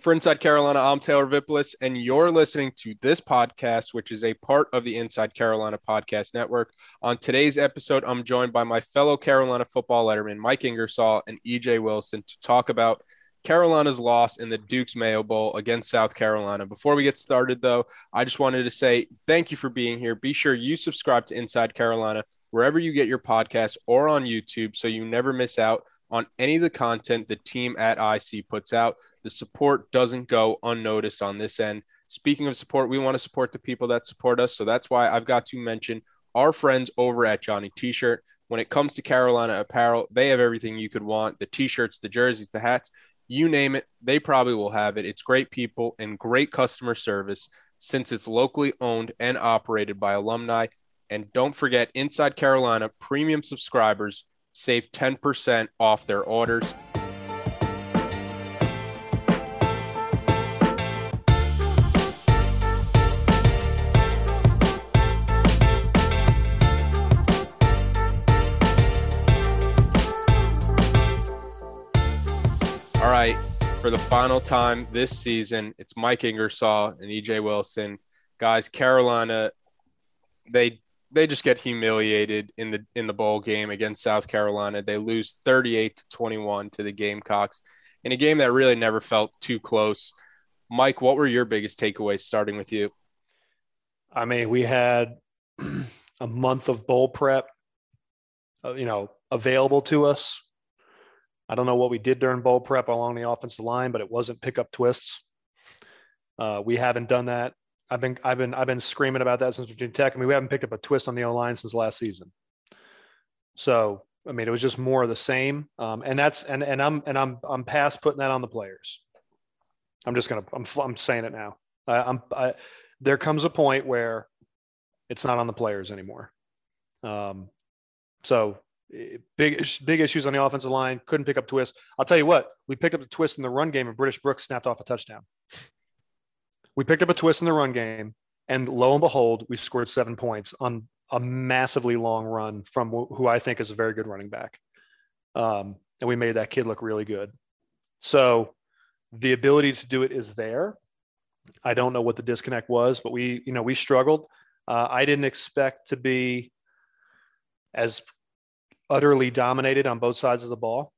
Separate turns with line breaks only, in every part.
For Inside Carolina, I'm Taylor Vippolis, and you're listening to this podcast, which is a part of the Inside Carolina Podcast Network. On today's episode, I'm joined by my fellow Carolina football letterman, Mike Ingersoll and EJ Wilson, to talk about Carolina's loss in the Duke's Mayo Bowl against South Carolina. Before we get started, though, I just wanted to say thank you for being here. Be sure you subscribe to Inside Carolina wherever you get your podcasts or on YouTube so you never miss out on any of the content the team at IC puts out. The support doesn't go unnoticed on this end. Speaking of support, we want to support the people that support us. So that's why I've got to mention our friends over at Johnny T shirt. When it comes to Carolina apparel, they have everything you could want the t shirts, the jerseys, the hats, you name it, they probably will have it. It's great people and great customer service since it's locally owned and operated by alumni. And don't forget, Inside Carolina premium subscribers save 10% off their orders. All right, for the final time this season, it's Mike Ingersoll and EJ Wilson. Guys, Carolina, they they just get humiliated in the in the bowl game against South Carolina. They lose 38 to 21 to the Gamecocks in a game that really never felt too close. Mike, what were your biggest takeaways starting with you?
I mean, we had a month of bowl prep, uh, you know, available to us. I don't know what we did during bowl prep along the offensive line, but it wasn't pick up twists. Uh, we haven't done that I've been I've been I've been screaming about that since Virginia Tech. I mean, we haven't picked up a twist on the O line since last season. So I mean, it was just more of the same. Um, and that's and and I'm and I'm I'm past putting that on the players. I'm just gonna I'm I'm saying it now. I'm I, there comes a point where it's not on the players anymore. Um, so big big issues on the offensive line. Couldn't pick up twist. I'll tell you what, we picked up the twist in the run game, and British Brooks snapped off a touchdown we picked up a twist in the run game, and lo and behold, we scored seven points on a massively long run from who I think is a very good running back. Um, and we made that kid look really good. So the ability to do it is there. I don't know what the disconnect was, but we, you know, we struggled. Uh, I didn't expect to be as utterly dominated on both sides of the ball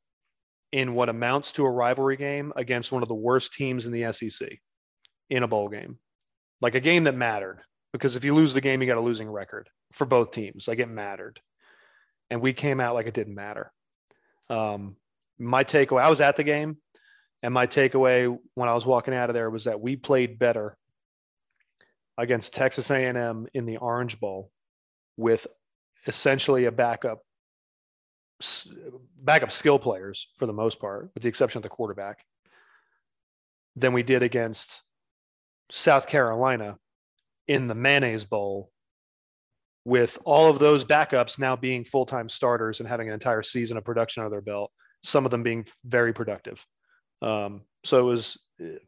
in what amounts to a rivalry game against one of the worst teams in the SEC in a bowl game, like a game that mattered. Because if you lose the game, you got a losing record for both teams. Like it mattered, and we came out like it didn't matter. Um, my takeaway, I was at the game, and my takeaway when I was walking out of there was that we played better against Texas A&M in the Orange Bowl with essentially a backup backup skill players for the most part, with the exception of the quarterback, than we did against South Carolina in the Mayonnaise Bowl with all of those backups now being full time starters and having an entire season of production under their belt, some of them being very productive. Um, so it was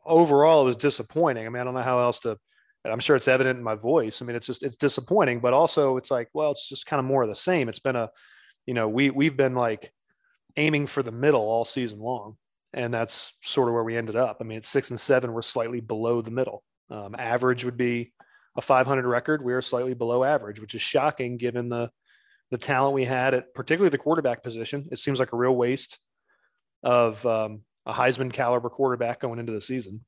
overall, it was disappointing. I mean, I don't know how else to, I'm sure it's evident in my voice. I mean, it's just, it's disappointing, but also it's like, well, it's just kind of more of the same. It's been a, you know, we, we've been like aiming for the middle all season long. And that's sort of where we ended up. I mean, it's six and seven, we're slightly below the middle. Um, average would be a 500 record. We are slightly below average, which is shocking given the the talent we had at particularly the quarterback position. It seems like a real waste of um, a Heisman caliber quarterback going into the season.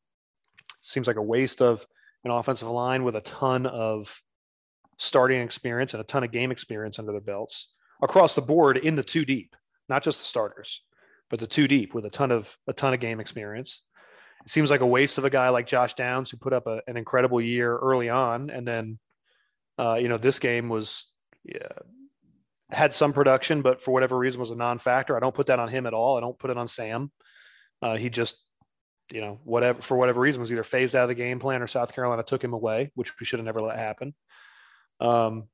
Seems like a waste of an offensive line with a ton of starting experience and a ton of game experience under their belts across the board in the two deep, not just the starters, but the two deep with a ton of a ton of game experience it seems like a waste of a guy like Josh Downs who put up a, an incredible year early on, and then uh, you know this game was yeah, had some production, but for whatever reason was a non-factor. I don't put that on him at all. I don't put it on Sam. Uh, he just you know, whatever for whatever reason was either phased out of the game plan or South Carolina took him away, which we should have never let happen. Um,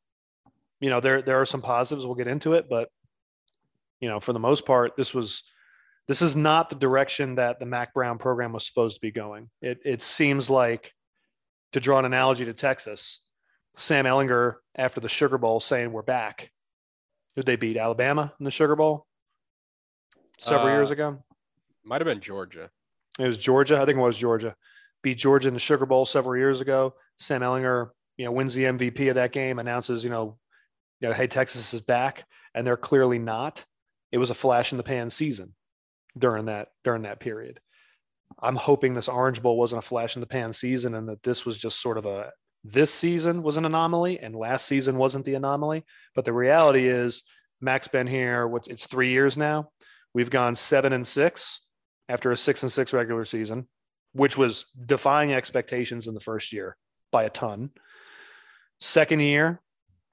you know, there there are some positives. We'll get into it, but you know, for the most part, this was this is not the direction that the Mack Brown program was supposed to be going. It it seems like to draw an analogy to Texas, Sam Ehlinger after the Sugar Bowl saying we're back. Did they beat Alabama in the Sugar Bowl several uh, years ago?
Might have been Georgia.
It was Georgia. I think it was Georgia. Beat Georgia in the Sugar Bowl several years ago. Sam Ehlinger, you know, wins the MVP of that game, announces, you know, you know, hey, Texas is back, and they're clearly not. It was a flash in the pan season during that during that period. I'm hoping this Orange Bowl wasn't a flash in the pan season and that this was just sort of a this season was an anomaly and last season wasn't the anomaly. But the reality is, Mack's been here. What it's three years now. We've gone seven and six after a six and six regular season, which was defying expectations in the first year by a ton. Second year,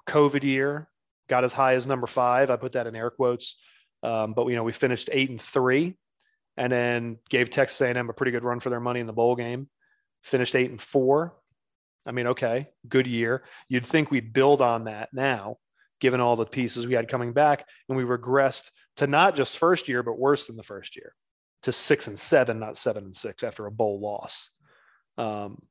COVID year, got as high as number five. I put that in air quotes. Um, but you know, we finished eight and three, and then gave Texas A&M a pretty good run for their money in the bowl game. Finished eight and four. I mean, okay, good year. You'd think we'd build on that now, given all the pieces we had coming back, and we regressed to not just first year, but worse than the first year, to six and seven, not seven and six after a bowl loss. Um,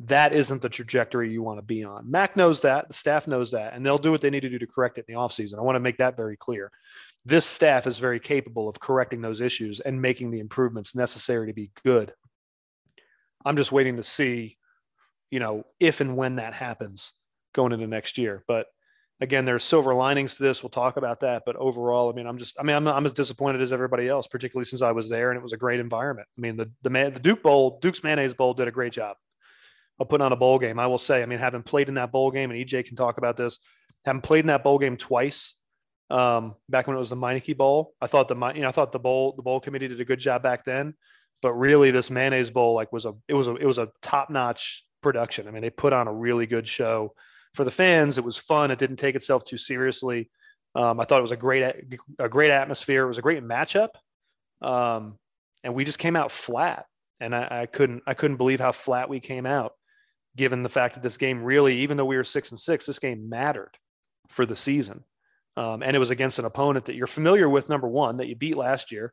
that isn't the trajectory you want to be on. Mack knows that, the staff knows that, and they'll do what they need to do to correct it in the offseason. I want to make that very clear this staff is very capable of correcting those issues and making the improvements necessary to be good. I'm just waiting to see, you know, if and when that happens going into next year. But again, there's silver linings to this. We'll talk about that. But overall, I mean, I'm just, I mean, I'm, I'm as disappointed as everybody else, particularly since I was there and it was a great environment. I mean, the the man, the Duke Bowl, Duke's Mayonnaise Bowl did a great job of putting on a bowl game. I will say, I mean, having played in that bowl game, and EJ can talk about this, having played in that bowl game twice um, back when it was the Meineke Bowl. I thought the you know I thought the bowl the bowl committee did a good job back then, but really this mayonnaise bowl like was a it was a it was a top notch production. I mean they put on a really good show for the fans. It was fun. It didn't take itself too seriously. Um, I thought it was a great a great atmosphere. It was a great matchup, um, and we just came out flat. And I, I couldn't I couldn't believe how flat we came out, given the fact that this game really, even though we were six and six, this game mattered for the season. Um, and it was against an opponent that you're familiar with, number one, that you beat last year.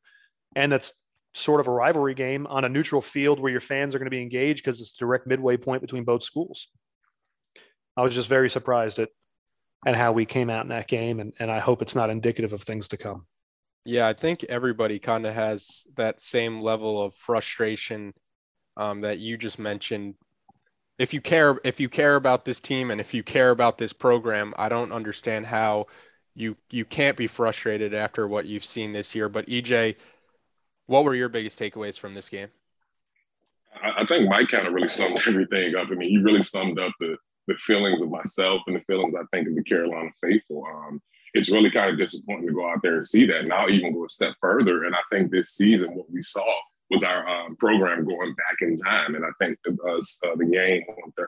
And that's sort of a rivalry game on a neutral field where your fans are going to be engaged because it's direct midway point between both schools. I was just very surprised at, at how we came out in that game. And, and I hope it's not indicative of things to come.
Yeah, I think everybody kind of has that same level of frustration um, that you just mentioned. If you care, if you care about this team and if you care about this program, I don't understand how you you can't be frustrated after what you've seen this year. But EJ, what were your biggest takeaways from this game?
I think Mike kind of really summed everything up. I mean, he really summed up the the feelings of myself and the feelings I think of the Carolina faithful. Um, it's really kind of disappointing to go out there and see that. And I'll even go a step further. And I think this season, what we saw was our um, program going back in time. And I think uh, uh, the game, uh,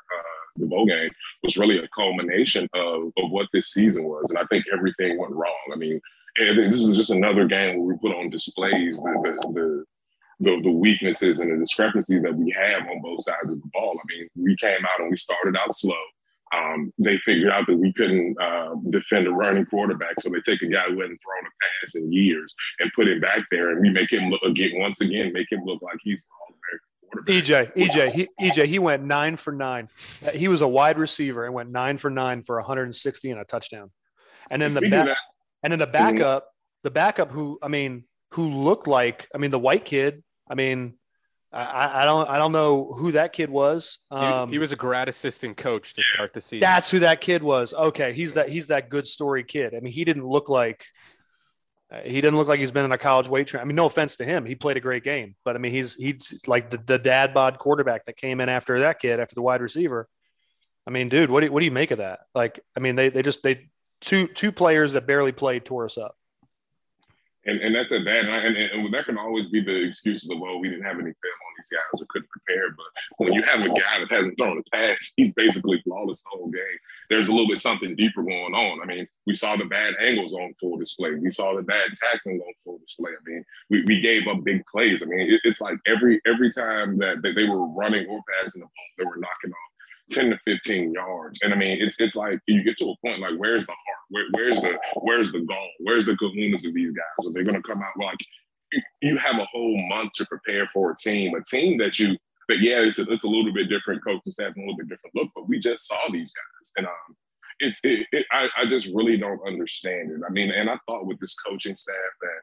the bowl game, was really a culmination of, of what this season was. And I think everything went wrong. I mean, and this is just another game where we put on displays the, the, the the, the weaknesses and the discrepancies that we have on both sides of the ball. I mean, we came out and we started out slow. Um, they figured out that we couldn't uh, defend a running quarterback, so they take a guy who hadn't thrown a pass in years and put him back there, and we make him look again once again, make him look like he's
EJ, EJ, he, EJ, he went nine for nine. He was a wide receiver and went nine for nine for 160 and a touchdown. And then the back, and then the backup, the backup who I mean, who looked like I mean the white kid. I mean, I, I, don't I don't know who that kid was.
Um, he, he, was a grad assistant coach to start the season.
That's who that kid was. Okay, he's that he's that good story kid. I mean, he didn't look like he didn't look like he's been in a college weight train. I mean, no offense to him, he played a great game, but I mean, he's he's like the, the dad bod quarterback that came in after that kid, after the wide receiver. I mean, dude, what do you, what do you make of that? Like, I mean, they they just they two two players that barely played tore us up
And, and that's at that. And, I, and, and that can always be the excuses of, well, we didn't have any film on these guys or couldn't prepare. When you have a guy that hasn't thrown a pass, he's basically flawless the whole game. There's a little bit something deeper going on. I mean, we saw the bad angles on full display. We saw the bad tackling on full display. I mean, we, we gave up big plays. I mean, it, it's like every every time that, they were running or passing the ball, they were knocking off 10 to 15 yards. And I mean, it's it's like you get to a point like, where's the heart? Where, where's the where's the goal? Where's the kahunas of these guys? Are they to come out like you have a whole month to prepare for a team, a team that you but yeah, it's a, it's a little bit different coaching staff and a little bit different look, but we just saw these guys, and um, it's it, it I, I just really don't understand it. I mean, and I thought with this coaching staff that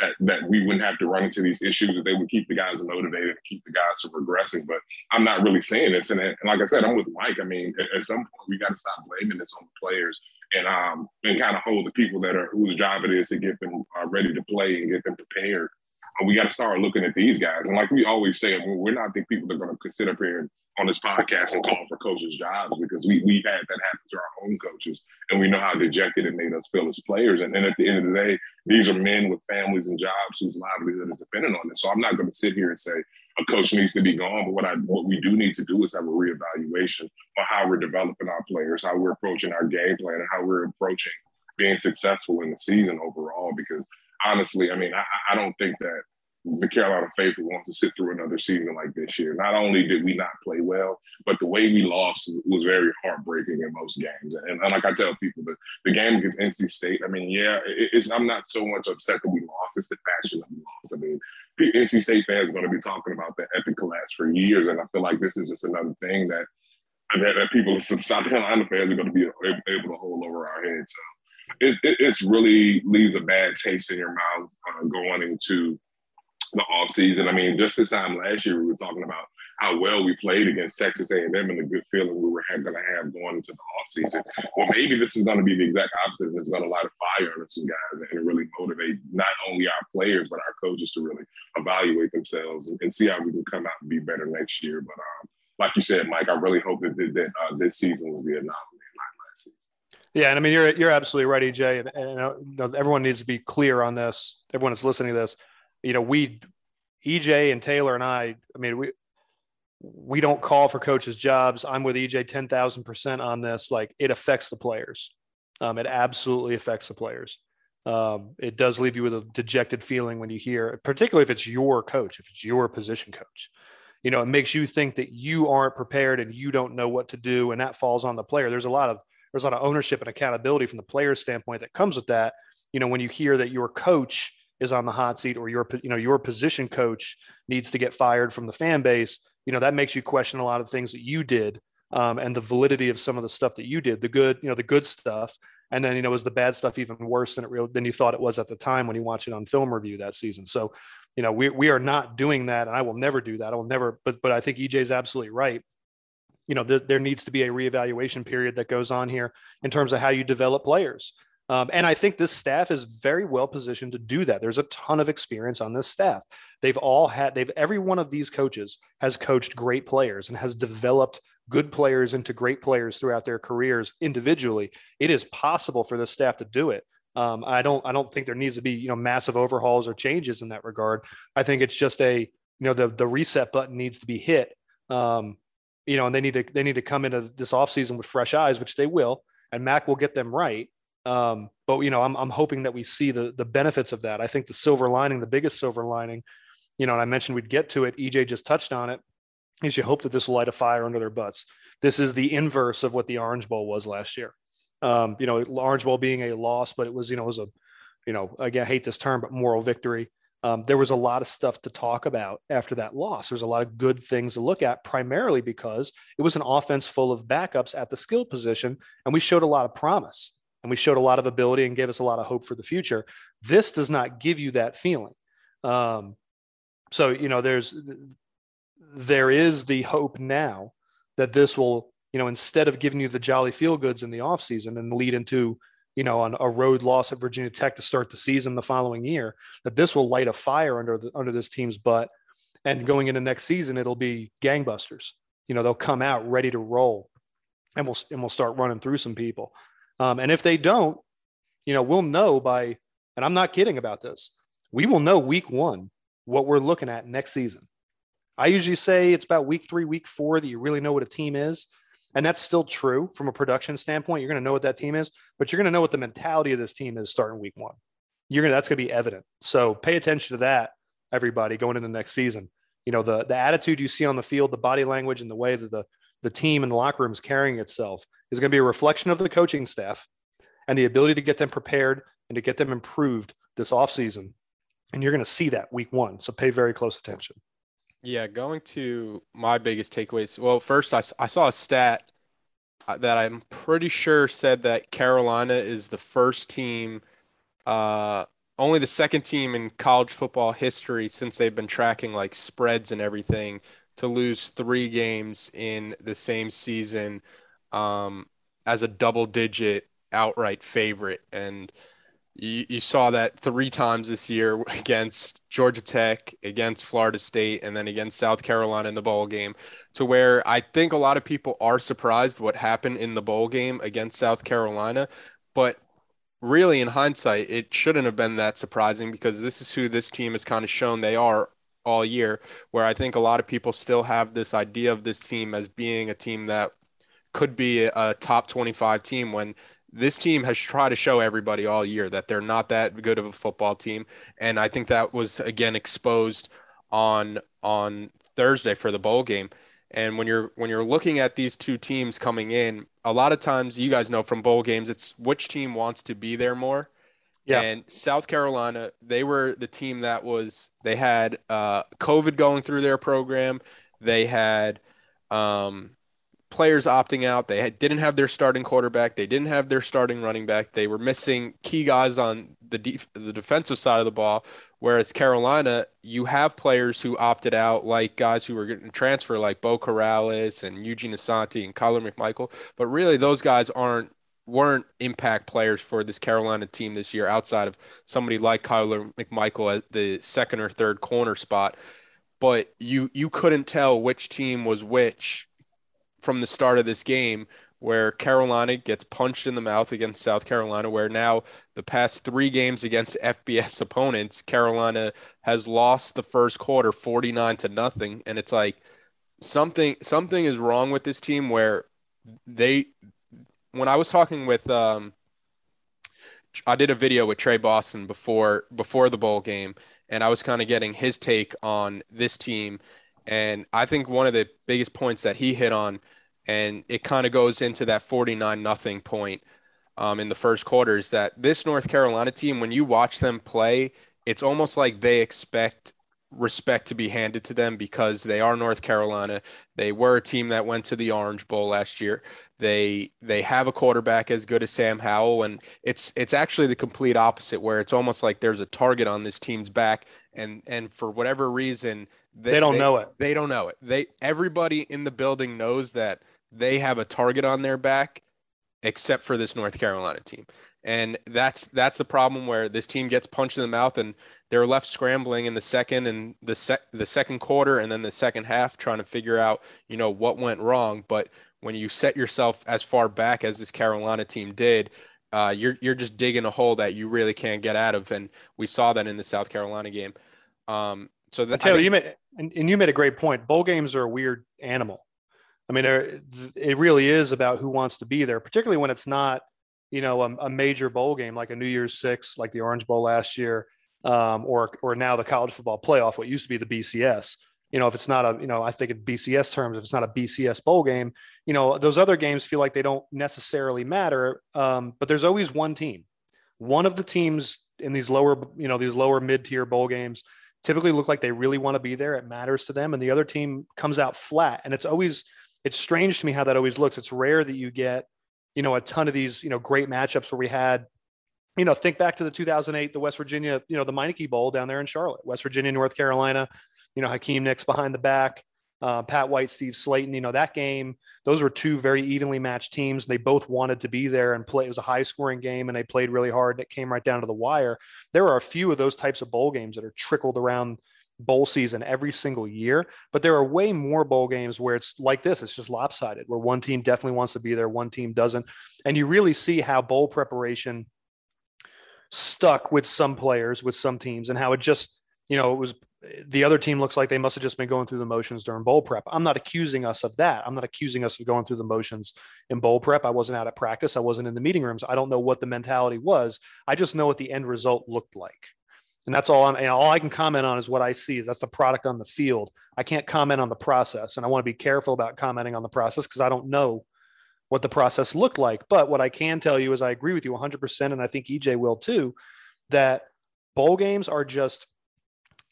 that that we wouldn't have to run into these issues that they would keep the guys motivated and keep the guys from regressing. But I'm not really saying this. And, and like I said, I'm with Mike. I mean, at, at some point we got to stop blaming this on the players and um and kind of hold the people that are whose job it is to get them uh, ready to play and get them prepared. And we got to start looking at these guys. And like we always say, we're not the people that are going to sit up here on this podcast and call for coaches' jobs because we we had that happen to our own coaches, and we know how dejected it made us feel as players. And then at the end of the day, these are men with families and jobs whose livelihood is dependent on it. So I'm not going to sit here and say a coach needs to be gone, but what I what we do need to do is have a reevaluation on how we're developing our players, how we're approaching our game plan, and how we're approaching being successful in the season overall. Because honestly, I mean, I, I don't think that the Carolina faithful wants to sit through another season like this year. Not only did we not play well, but the way we lost was very heartbreaking in most games. And, and like I tell people, the, the game against NC State, I mean, yeah, it, it's I'm not so much upset that we lost. It's the fashion of the loss. I mean, NC State fans are going to be talking about the epic collapse for years, and I feel like this is just another thing that that, that people, some South Carolina fans, are going to be able to hold over our heads. So it, it it's really leaves a bad taste in your mouth uh, going into the off season. I mean, just this time last year, we were talking about how well we played against Texas A&M and the good feeling we were going to have going into the off season. Well, maybe this is going to be the exact opposite. And it's going to light a fire under some guys and really motivate not only our players but our coaches to really evaluate themselves and, and see how we can come out and be better next year. But um, like you said, Mike, I really hope that, that uh, this season was the anomaly.
Yeah, and I mean you're you're absolutely right, EJ, and, and you know, everyone needs to be clear on this. Everyone that's listening to this you know, we, EJ and Taylor and I, I mean, we, we don't call for coaches' jobs. I'm with EJ 10,000% on this. Like it affects the players. Um, it absolutely affects the players. Um, it does leave you with a dejected feeling when you hear, particularly if it's your coach, if it's your position coach. You know, it makes you think that you aren't prepared and you don't know what to do, and that falls on the player. There's a lot of there's a lot of ownership and accountability from the player's standpoint that comes with that. You know, when you hear that your coach is on the hot seat or your you know your position coach needs to get fired from the fan base you know that makes you question a lot of things that you did um, and the validity of some of the stuff that you did the good you know the good stuff. And then you know was the bad stuff even worse than it real than you thought it was at the time when you watched it on film review that season. So you know we, we are not doing that and i will never do that. I will never but but i think ej is absolutely right you know th- there needs to be a reevaluation period that goes on here in terms of how you develop players um, and I think this staff is very well positioned to do that. There's a ton of experience on this staff. They've all had, they've, every one of these coaches has coached great players and has developed good players into great players throughout their careers individually. It is possible for this staff to do it. Um, I don't, I don't think there needs to be, you know, massive overhauls or changes in that regard. I think it's just a, you know, the, the reset button needs to be hit. Um, you know, and they need to, they need to come into this offseason with fresh eyes, which they will, and Mack will get them right um, but you know, I'm I'm hoping that we see the the benefits of that. I think the silver lining, the biggest silver lining, you know, and I mentioned we'd get to it. EJ just touched on it. Is you hope that this will light a fire under their butts. This is the inverse of what the Orange Bowl was last year. Um, you know, Orange Bowl being a loss, but it was you know it was a, you know, again I hate this term, but moral victory. Um, there was a lot of stuff to talk about after that loss. There's a lot of good things to look at, primarily because it was an offense full of backups at the skill position, and we showed a lot of promise and we showed a lot of ability and gave us a lot of hope for the future. This does not give you that feeling. Um, so you know, there's there is the hope now that this will, you know, instead of giving you the jolly feel goods in the offseason and lead into, you know, on a road loss at Virginia Tech to start the season the following year, that this will light a fire under the under this team's butt. And going into next season, it'll be gangbusters. You know, they'll come out ready to roll and we'll and we'll start running through some people. Um, and if they don't, you know, we'll know by, and I'm not kidding about this. we will know week one what we're looking at next season. I usually say it's about week three, week four that you really know what a team is. And that's still true from a production standpoint. You're going to know what that team is, but you're going to know what the mentality of this team is starting week one. You're going to, that's going to be evident. So pay attention to that, everybody, going into the next season. You know, the, the attitude you see on the field, the body language, and the way that the, the team in the locker room is carrying itself is going to be a reflection of the coaching staff and the ability to get them prepared and to get them improved this offseason. And you're going to see that week one. So pay very close attention.
Yeah, going to my biggest takeaways. Well, first, I, I saw a stat uh, that I'm pretty sure said that Carolina is the first team, uh, only the second team in college football history since they've been tracking like spreads and everything to lose three games in the same season um, as a double digit outright favorite. And you, you saw that three times this year against Georgia Tech, against Florida State, and then against South Carolina in the bowl game, to where I think a lot of people are surprised what happened in the bowl game against South Carolina. But really, in hindsight, it shouldn't have been that surprising because this is who this team has kind of shown they are all year. Where I think a lot of people still have this idea of this team as being a team that could be a top 25 team when this team has tried to show everybody all year that they're not that good of a football team and i think that was again exposed on on thursday for the bowl game and when you're when you're looking at these two teams coming in a lot of times you guys know from bowl games it's which team wants to be there more yeah. And South Carolina, they were the team that was they had uh, COVID going through their program. They had um, players opting out. They had, didn't have their starting quarterback. They didn't have their starting running back. They were missing key guys on the def- the defensive side of the ball. Whereas Carolina, you have players who opted out, like guys who were getting transfer, like Beau Corrales and Eugene Asante and Kyler McMichael. But really, those guys aren't weren't impact players for this Carolina team this year, outside of somebody like Kyler McMichael at the second or third corner spot. But you you couldn't tell which team was which from the start of this game where Carolina gets punched in the mouth against South Carolina, where now the past three games against FBS opponents, Carolina has lost the first quarter 49 to nothing. And it's like something something is wrong with this team where they when I was talking with um I did a video with Tre Boston before before the bowl game and I was kind of getting his take on this team and I think one of the biggest points that he hit on and it kind of goes into that 49 nothing point um, in the first quarter is that this North Carolina team, when you watch them play, it's almost like they expect respect to be handed to them because they are North Carolina. They were a team that went to the Orange Bowl last year. They they have a quarterback as good as Sam Howell, and it's it's actually the complete opposite, where it's almost like there's a target on this team's back, and and for whatever reason,
they, they don't
they,
know it.
They don't know it. They everybody in the building knows that they have a target on their back except for this North Carolina team. And that's that's the problem where this team gets punched in the mouth and they're left scrambling in the second and the sec- the second quarter and then the second half trying to figure out, you know, what went wrong, but when you set yourself as far back as this Carolina team did, uh, you're you're just digging a hole that you really can't get out of, and we saw that in the South Carolina game. Um, so that
Taylor, think, you made and, and you made a great point. Bowl games are a weird animal. I mean, it really is about who wants to be there, particularly when it's not, you know, a, a major bowl game like a New Year's Six, like the Orange Bowl last year, um, or or now the college football playoff, what used to be the BCS. You know, if it's not a, you know, I think in BCS terms, if it's not a BCS bowl game, you know, those other games feel like they don't necessarily matter. Um, but there's always one team, one of the teams in these lower, you know, these lower mid tier bowl games typically look like they really want to be there. It matters to them, and the other team comes out flat, and it's always it's strange to me how that always looks. It's rare that you get, you know, a ton of these, you know, great matchups where we had, you know, think back to the 2008, the West Virginia, you know, the Meineke Bowl down there in Charlotte, West Virginia, North Carolina, you know, Hakeem Nicks behind the back, uh, Pat White, Steve Slaton, you know, that game, those were two very evenly matched teams. They both wanted to be there and play. It was a high scoring game and they played really hard. And it came right down to the wire. There are a few of those types of bowl games that are trickled around bowl season every single year, but there are way more bowl games where it's like this. It's just lopsided, where one team definitely wants to be there, one team doesn't. And you really see how bowl preparation stuck with some players, with some teams, and how it just, you know, it was the other team looks like they must have just been going through the motions during bowl prep. I'm not accusing us of that. I'm not accusing us of going through the motions in bowl prep. I wasn't out at practice. I wasn't in the meeting rooms. I don't know what the mentality was. I just know what the end result looked like. And that's all I'm, you know, all I can comment on is what I see. That's the product on the field. I can't comment on the process. And I want to be careful about commenting on the process because I don't know what the process looked like. But what I can tell you is I agree with you 100%. And I think EJ will too, that bowl games are just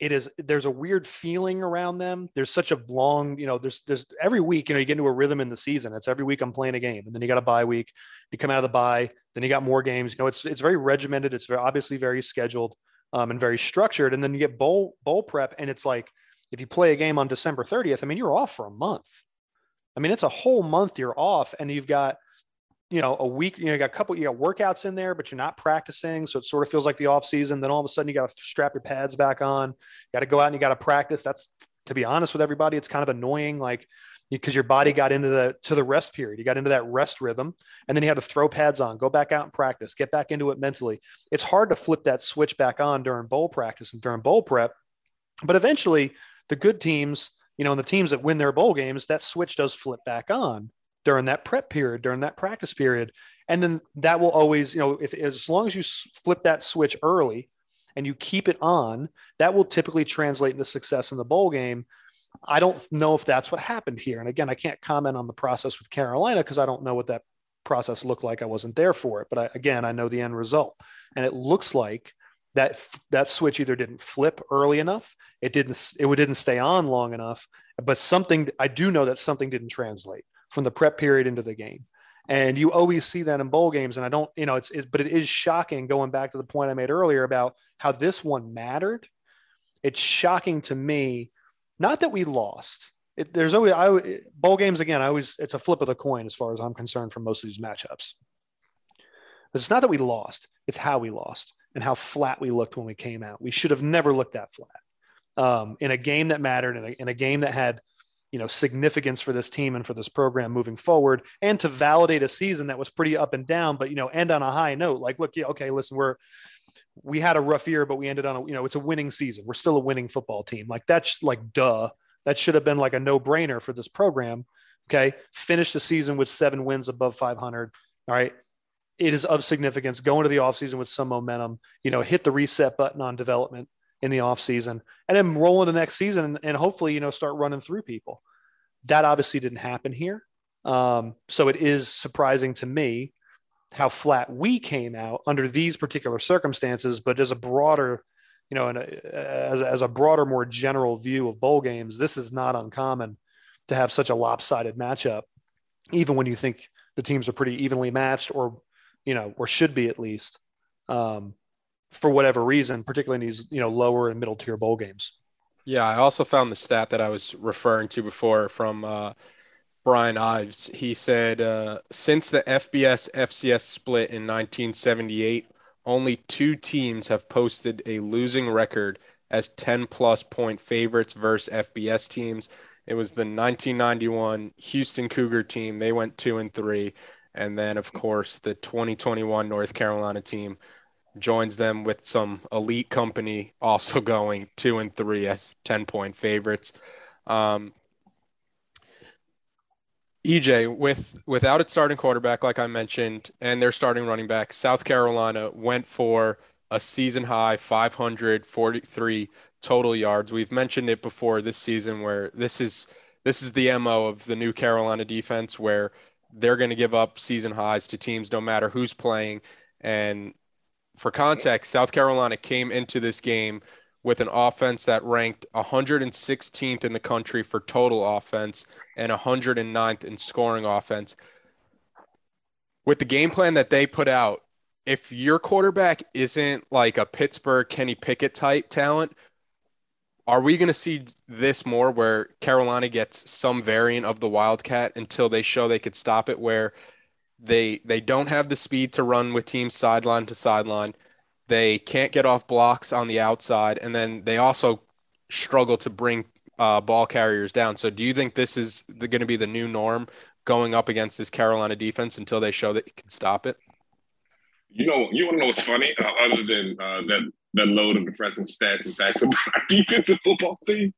it is there's a weird feeling around them there's such a long you know there's there's every week you know you get into a rhythm in the season it's every week i'm playing a game and then you got a bye week you come out of the bye then you got more games you know it's it's very regimented it's very obviously very scheduled um, and very structured and then you get bowl bowl prep and it's like if you play a game on december 30th i mean you're off for a month i mean it's a whole month you're off and you've got you know, a week, you know, you got a couple, you got workouts in there, but you're not practicing. So it sort of feels like the off season. Then all of a sudden you got to strap your pads back on, you got to go out and you got to practice. That's to be honest with everybody, it's kind of annoying. Like because your body got into the to the rest period. You got into that rest rhythm, and then you had to throw pads on, go back out and practice, get back into it mentally. It's hard to flip that switch back on during bowl practice and during bowl prep, but eventually the good teams, you know, and the teams that win their bowl games, that switch does flip back on during that prep period, during that practice period. And then that will always, you know, if as long as you flip that switch early and you keep it on, that will typically translate into success in the bowl game. I don't know if that's what happened here. And again, I can't comment on the process with Carolina because I don't know what that process looked like. I wasn't there for it. But I, again, I know the end result. And it looks like that that switch either didn't flip early enough, it didn't it didn't stay on long enough, but something I do know that something didn't translate from the prep period into the game. And you always see that in bowl games. And I don't, you know, it's, it's, but it is shocking going back to the point I made earlier about how this one mattered. It's shocking to me, not that we lost. It, there's always, I, bowl games again, I always, it's a flip of the coin as far as I'm concerned for most of these matchups. But it's not that we lost, it's how we lost and how flat we looked when we came out. We should have never looked that flat. Um, in a game that mattered, in a, in a game that had you know significance for this team and for this program moving forward and to validate a season that was pretty up and down but you know end on a high note like look yeah okay listen we're we had a rough year but we ended on a you know it's a winning season. We're still a winning football team. Like that's like duh. That should have been like a no-brainer for this program okay? Finish the season with seven wins above 500 all right? It is of significance. Go into the offseason with some momentum you know hit the reset button on development in the offseason and then roll into next season and, hopefully, you know, start running through people. That obviously didn't happen here. Um, so it is surprising to me how flat we came out under these particular circumstances, but as a broader, you know, and as, as a broader, more general view of bowl games, this is not uncommon to have such a lopsided matchup, even when you think the teams are pretty evenly matched or, you know, or should be at least. Um, for whatever reason, particularly in these you know lower and middle tier bowl games.
Yeah, I also found the stat that I was referring to before from uh, Brian Ives. He said uh, since the FBS FCS split in 1978, only two teams have posted a losing record as 10 plus point favorites versus FBS teams. It was the 1991 Houston Cougar team. They went two and three. And then, of course, the 2021 North Carolina team joins them with some elite company also going two and three as 10 point favorites. Um, EJ, with without its starting quarterback, like I mentioned, and their starting running back, South Carolina went for a season high 543 total yards. We've mentioned it before this season where this is this is the MO of the new Carolina defense where they're going to give up season highs to teams no matter who's playing. And for context, South Carolina came into this game with an offense that ranked 116th in the country for total offense and 109th in scoring offense. With the game plan that they put out, if your quarterback isn't like a Pittsburgh Kenny Pickett type talent, are we going to see this more where Carolina gets some variant of the Wildcat until they show they could stop it? Where they they don't have the speed to run with teams sideline to sideline. They can't get off blocks on the outside, and then they also struggle to bring uh, ball carriers down. So, do you think this is going to be the new norm going up against this Carolina defense until they show that you can stop it?
You know, you want to know what's funny? Uh, other than uh, that, that load of depressing stats and facts about our defensive football team,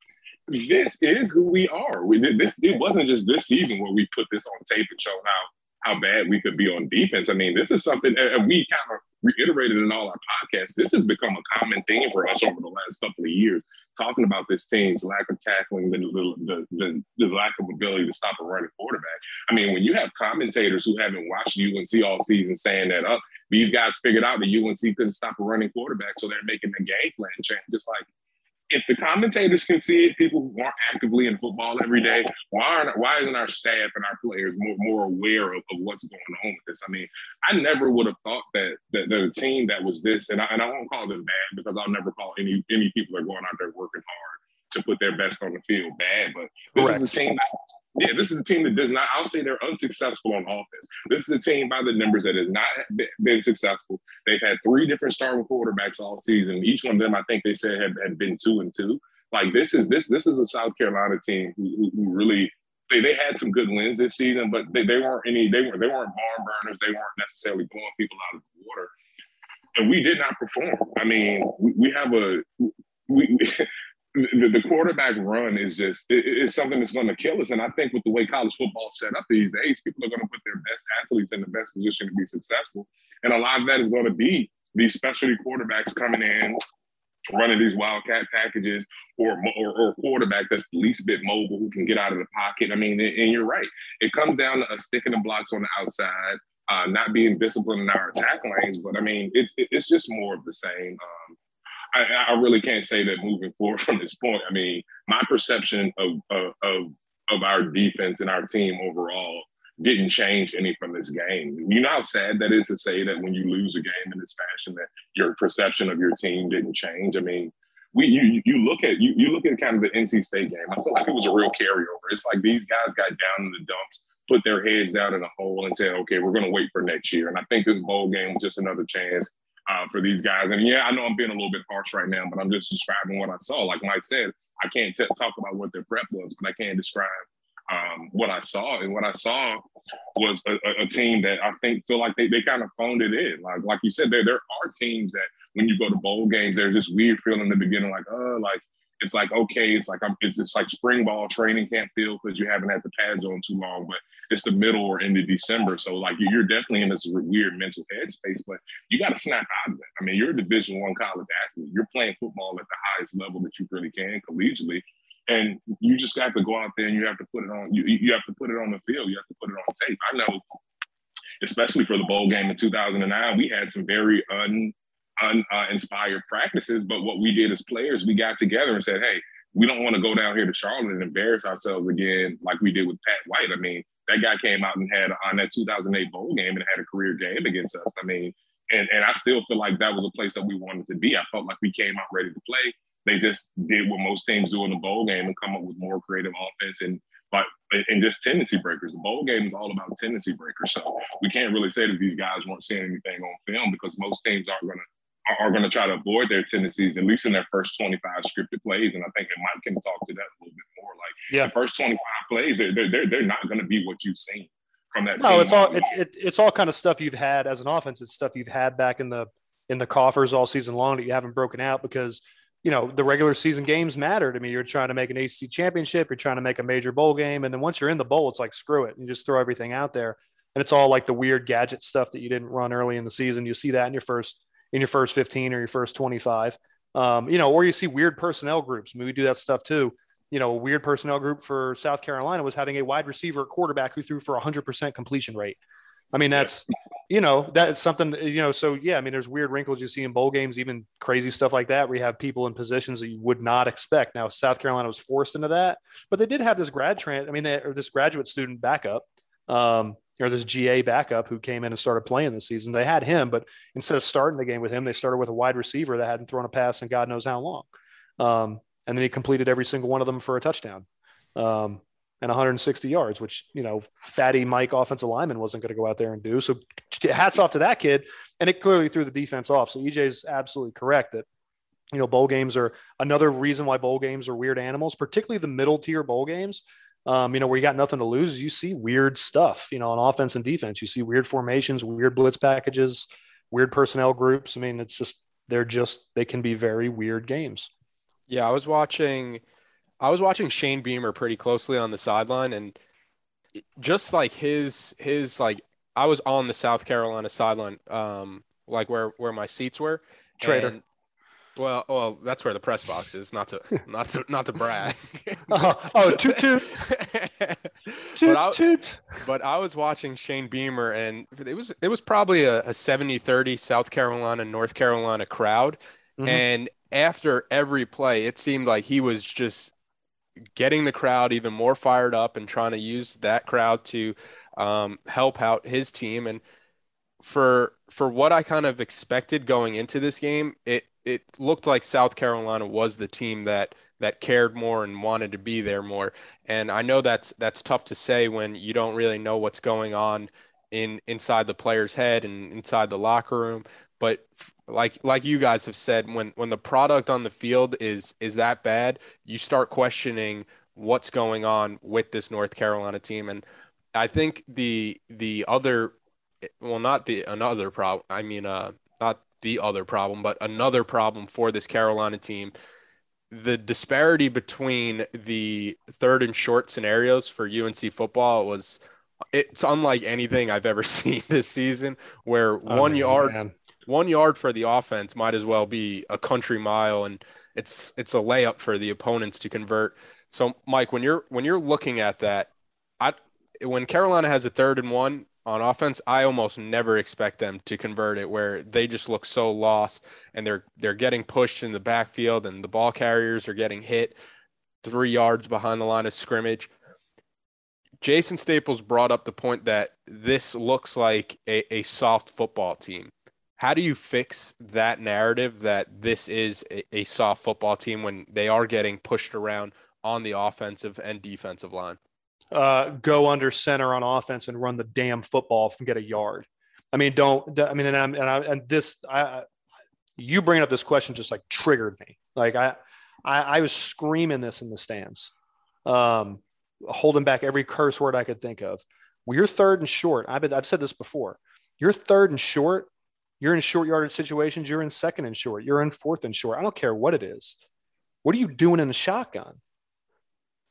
this is who we are. We this. It wasn't just this season where we put this on tape and showed how how bad we could be on defense. I mean, this is something, and we kind of reiterated in all our podcasts. This has become a common theme for us over the last couple of years, talking about this team's lack of tackling, the the, the, the lack of ability to stop a running quarterback. I mean, when you have commentators who haven't watched UNC all season saying that, up, oh, these guys figured out that UNC couldn't stop a running quarterback, so they're making the game plan change. Just like if the commentators can see it, people who aren't actively in football every day, why aren't why isn't our staff and our players more, more aware of, of what's going on with this? I mean, I never would have thought that that, that a team that was this, and I, and I won't call them bad because I'll never call any any people that are going out there working hard to put their best on the field bad. But this Correct. is a team that's yeah, this is a team that does not, I'll say they're unsuccessful on offense. This is a team by the numbers that has not been successful. They've had three different starting quarterbacks all season. Each one of them, I think they said, had, had been two and two. Like this is this this is a South Carolina team who, who really they, they had some good wins this season, but they, they weren't any they weren't they weren't barn burners. They weren't necessarily blowing people out of the water. And we did not perform. I mean, we, we have a we the, the, quarterback run is just it, it's something that's going to kill us. And I think with the way college football is set up these days, people are going to put their best athletes in the best position to be successful. And a lot of that is going to be these specialty quarterbacks coming in, running these wildcat packages, or or, or quarterback that's the least bit mobile who can get out of the pocket. I mean, and you're right. It comes down to us sticking the blocks on the outside. Uh, not being disciplined in our attack lanes, but I mean, it's it's just more of the same. Um, I, I, really can't say that moving forward from this point. I mean, my perception of, of, of our defense and our team overall didn't change any from this game. You know how sad that is to say that when you lose a game in this fashion, that your perception of your team didn't change. I mean, we you you look at you you look at kind of the NC State game. I feel like it was a real carryover. It's like these guys got down in the dumps, put their heads down in a hole, and said, "Okay, we're going to wait for next year." And I think this bowl game was just another chance uh, for these guys. And yeah, I know I'm being a little bit harsh right now, but I'm just describing what I saw. Like Mike said, I can't t- talk about what their prep was, but I can describe um, what I saw. And what I saw was a, a, a, team that I think feel like they, they kind of phoned it in. Like like you said, there there are teams that when you go to bowl games, there's this weird feeling in the beginning, like oh, like it's like okay, it's like I'm, it's it's like spring ball training camp feel because you haven't had the pads on too long, but it's the middle or end of December, so like you're definitely in this weird mental headspace. But you got to snap out of it. I mean, you're a Division One college athlete. You're playing football at the highest level that you really can collegiately, and you just have to go out there and you have to put it on. You you have to put it on the field. You have to put it on tape. I know, especially for the bowl game in 2009, we had some very un uninspired uh, practices. But what we did as players, we got together and said, hey, we don't want to go down here to Charlotte and embarrass ourselves again like we did with Pat White. I mean, that guy came out and had on that 2008 bowl game and had a career game against us. I mean, and, and I still feel like that was a place that we wanted to be. I felt like we came out ready to play. They just did what most teams do in the bowl game and come up with more creative offense and but and just tendency breakers. The bowl game is all about tendency breakers. So we can't really say that these guys weren't seeing anything on film because most teams aren't going to are, going to try to avoid their tendencies, at least in their first 25 scripted plays. And I think and Mike can talk to that a little bit more. Like yeah. the first 25 plays, they're, they're, they're not going to be what you've seen from that.
No, it's all, it's, it, it's all kind of stuff you've had as an offense. It's stuff you've had back in the, in the coffers all season long that you haven't broken out because, you know, the regular season games matter to me. You're trying to make an ACC championship, you're trying to make a major bowl game. And then once you're in the bowl, it's like, screw it. And you just throw everything out there. And it's all like the weird gadget stuff that you didn't run early in the season. You see that in your first in your first 15 or your first 25. Um, you know, or you see weird personnel groups. I mean, we do that stuff too. You know, weird personnel group for South Carolina was having a wide receiver quarterback who threw for 100% completion rate. I mean, that's, you know, that's something, you know, so yeah, I mean, there's weird wrinkles you see in bowl games, even crazy stuff like that, where you have people in positions that you would not expect. Now, South Carolina was forced into that, but they did have this grad trend, I mean, they, or this graduate student backup. Um, or this GA backup who came in and started playing this season. They had him, but instead of starting the game with him, they started with a wide receiver that hadn't thrown a pass in God knows how long. Um, and then he completed every single one of them for a touchdown um, and 160 yards, which, you know, fatty Mike offensive lineman wasn't going to go out there and do. So hats off to that kid. And it clearly threw the defense off. So EJ is absolutely correct that, you know, bowl games are another reason why bowl games are weird animals, particularly the middle tier bowl games um, you know, where you got nothing to lose, you see weird stuff, you know, on offense and defense. You see weird formations, weird blitz packages, weird personnel groups. I mean, it's just they're just they can be very weird games.
Yeah, I was watching I was watching Shane Beamer pretty closely on the sideline and just like his his like I was on the South Carolina sideline um like where where my seats were.
Traitor.
Well, well, that's where the press box is. Not to, not to, not to brag.
oh, oh, toot toot, toot
I,
toot.
But I was watching Shane Beamer, and it was it was probably a, a 70-30 South Carolina North Carolina crowd.
Mhm.
And after every play, it seemed like he was just getting the crowd even more fired up and trying to use that crowd to um, help out his team. And for for what I kind of expected going into this game, it it looked like South Carolina was the team that that cared more and wanted to be there more. And I know that's that's tough to say when you don't really know what's going on in inside the player's head and inside the locker room. But like like you guys have said, when when the product on the field is is that bad, you start questioning what's going on with this North Carolina team. And I think the the other well not the another problem I mean uh the other problem, but another problem for this Carolina team. The disparity between the third and short scenarios for UNC football was it's unlike anything I've ever seen this season where
Oh,
one yard
man.
one yard for the offense might as well be a country mile and it's it's a layup for the opponents to convert. So Mike, when you're when you're looking at that, I when Carolina has a third and one on offense, I almost never expect them to convert it where they just look so lost and they're they're getting pushed in the backfield and the ball carriers are getting hit 3 yards behind the line of scrimmage. Jason Staples brought up the point that this looks like a, a soft football team. How do you fix that narrative that this is a, a soft football team when they are getting pushed around on the offensive and defensive line?
Uh, go under center on offense and run the damn football and get a yard. I mean, don't. I mean, and I'm, and, I, and this, I, you bringing up this question just like triggered me. Like I, I, I was screaming this in the stands, um, holding back every curse word I could think of. Well, you're third and short. I've been, I've said this before. You're third and short. You're in short yardage situations. You're in second and short. You're in fourth and short. I don't care what it is. What are you doing in the shotgun?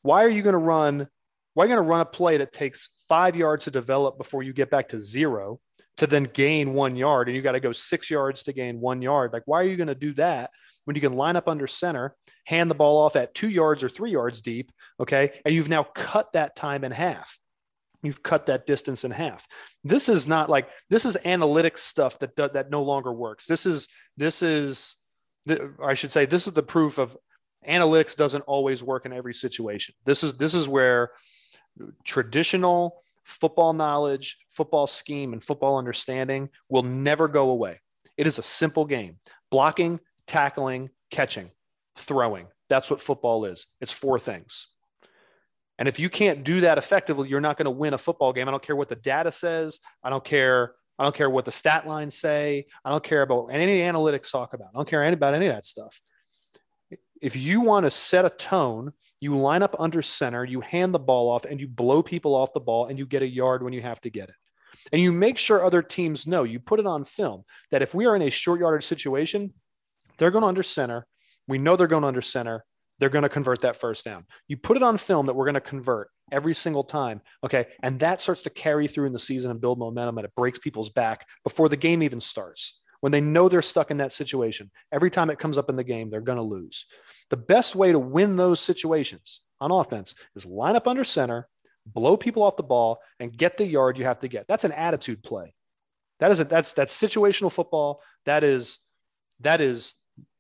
Why are you going to run why are you going to run a play that takes five yards to develop before you get back to zero to then gain one yard and you got to go six yards to gain one yard? Like, why are you going to do that when you can line up under center, hand the ball off at two yards or three yards deep? Okay. And you've now cut that time in half. You've cut that distance in half. This is not like this is analytics stuff that that no longer works. This is this is I should say this is the proof of analytics doesn't always work in every situation. This is this is where traditional football knowledge, football scheme, and football understanding will never go away. It is a simple game blocking, tackling, catching, throwing. That's what football is. It's four things. And if you can't do that effectively, you're not going to win a football game. I don't care what the data says. I don't care. I don't care what the stat lines say. I don't care about any analytics talk about. I don't care about any of that stuff if you want to set a tone, you line up under center, you hand the ball off, and you blow people off the ball, and you get a yard when you have to get it. And you make sure other teams know, you put it on film that if we are in a short yardage situation, they're going to under center. We know they're going to under center. They're going to convert that first down. You put it on film that we're going to convert every single time. Okay. And that starts to carry through in the season and build momentum and it breaks people's back before the game even starts when they know they're stuck in that situation. Every time it comes up in the game, they're going to lose. The best way to win those situations on offense is line up under center, blow people off the ball, and get the yard you have to get. That's an attitude play. That is a, that's that's situational football. That is that is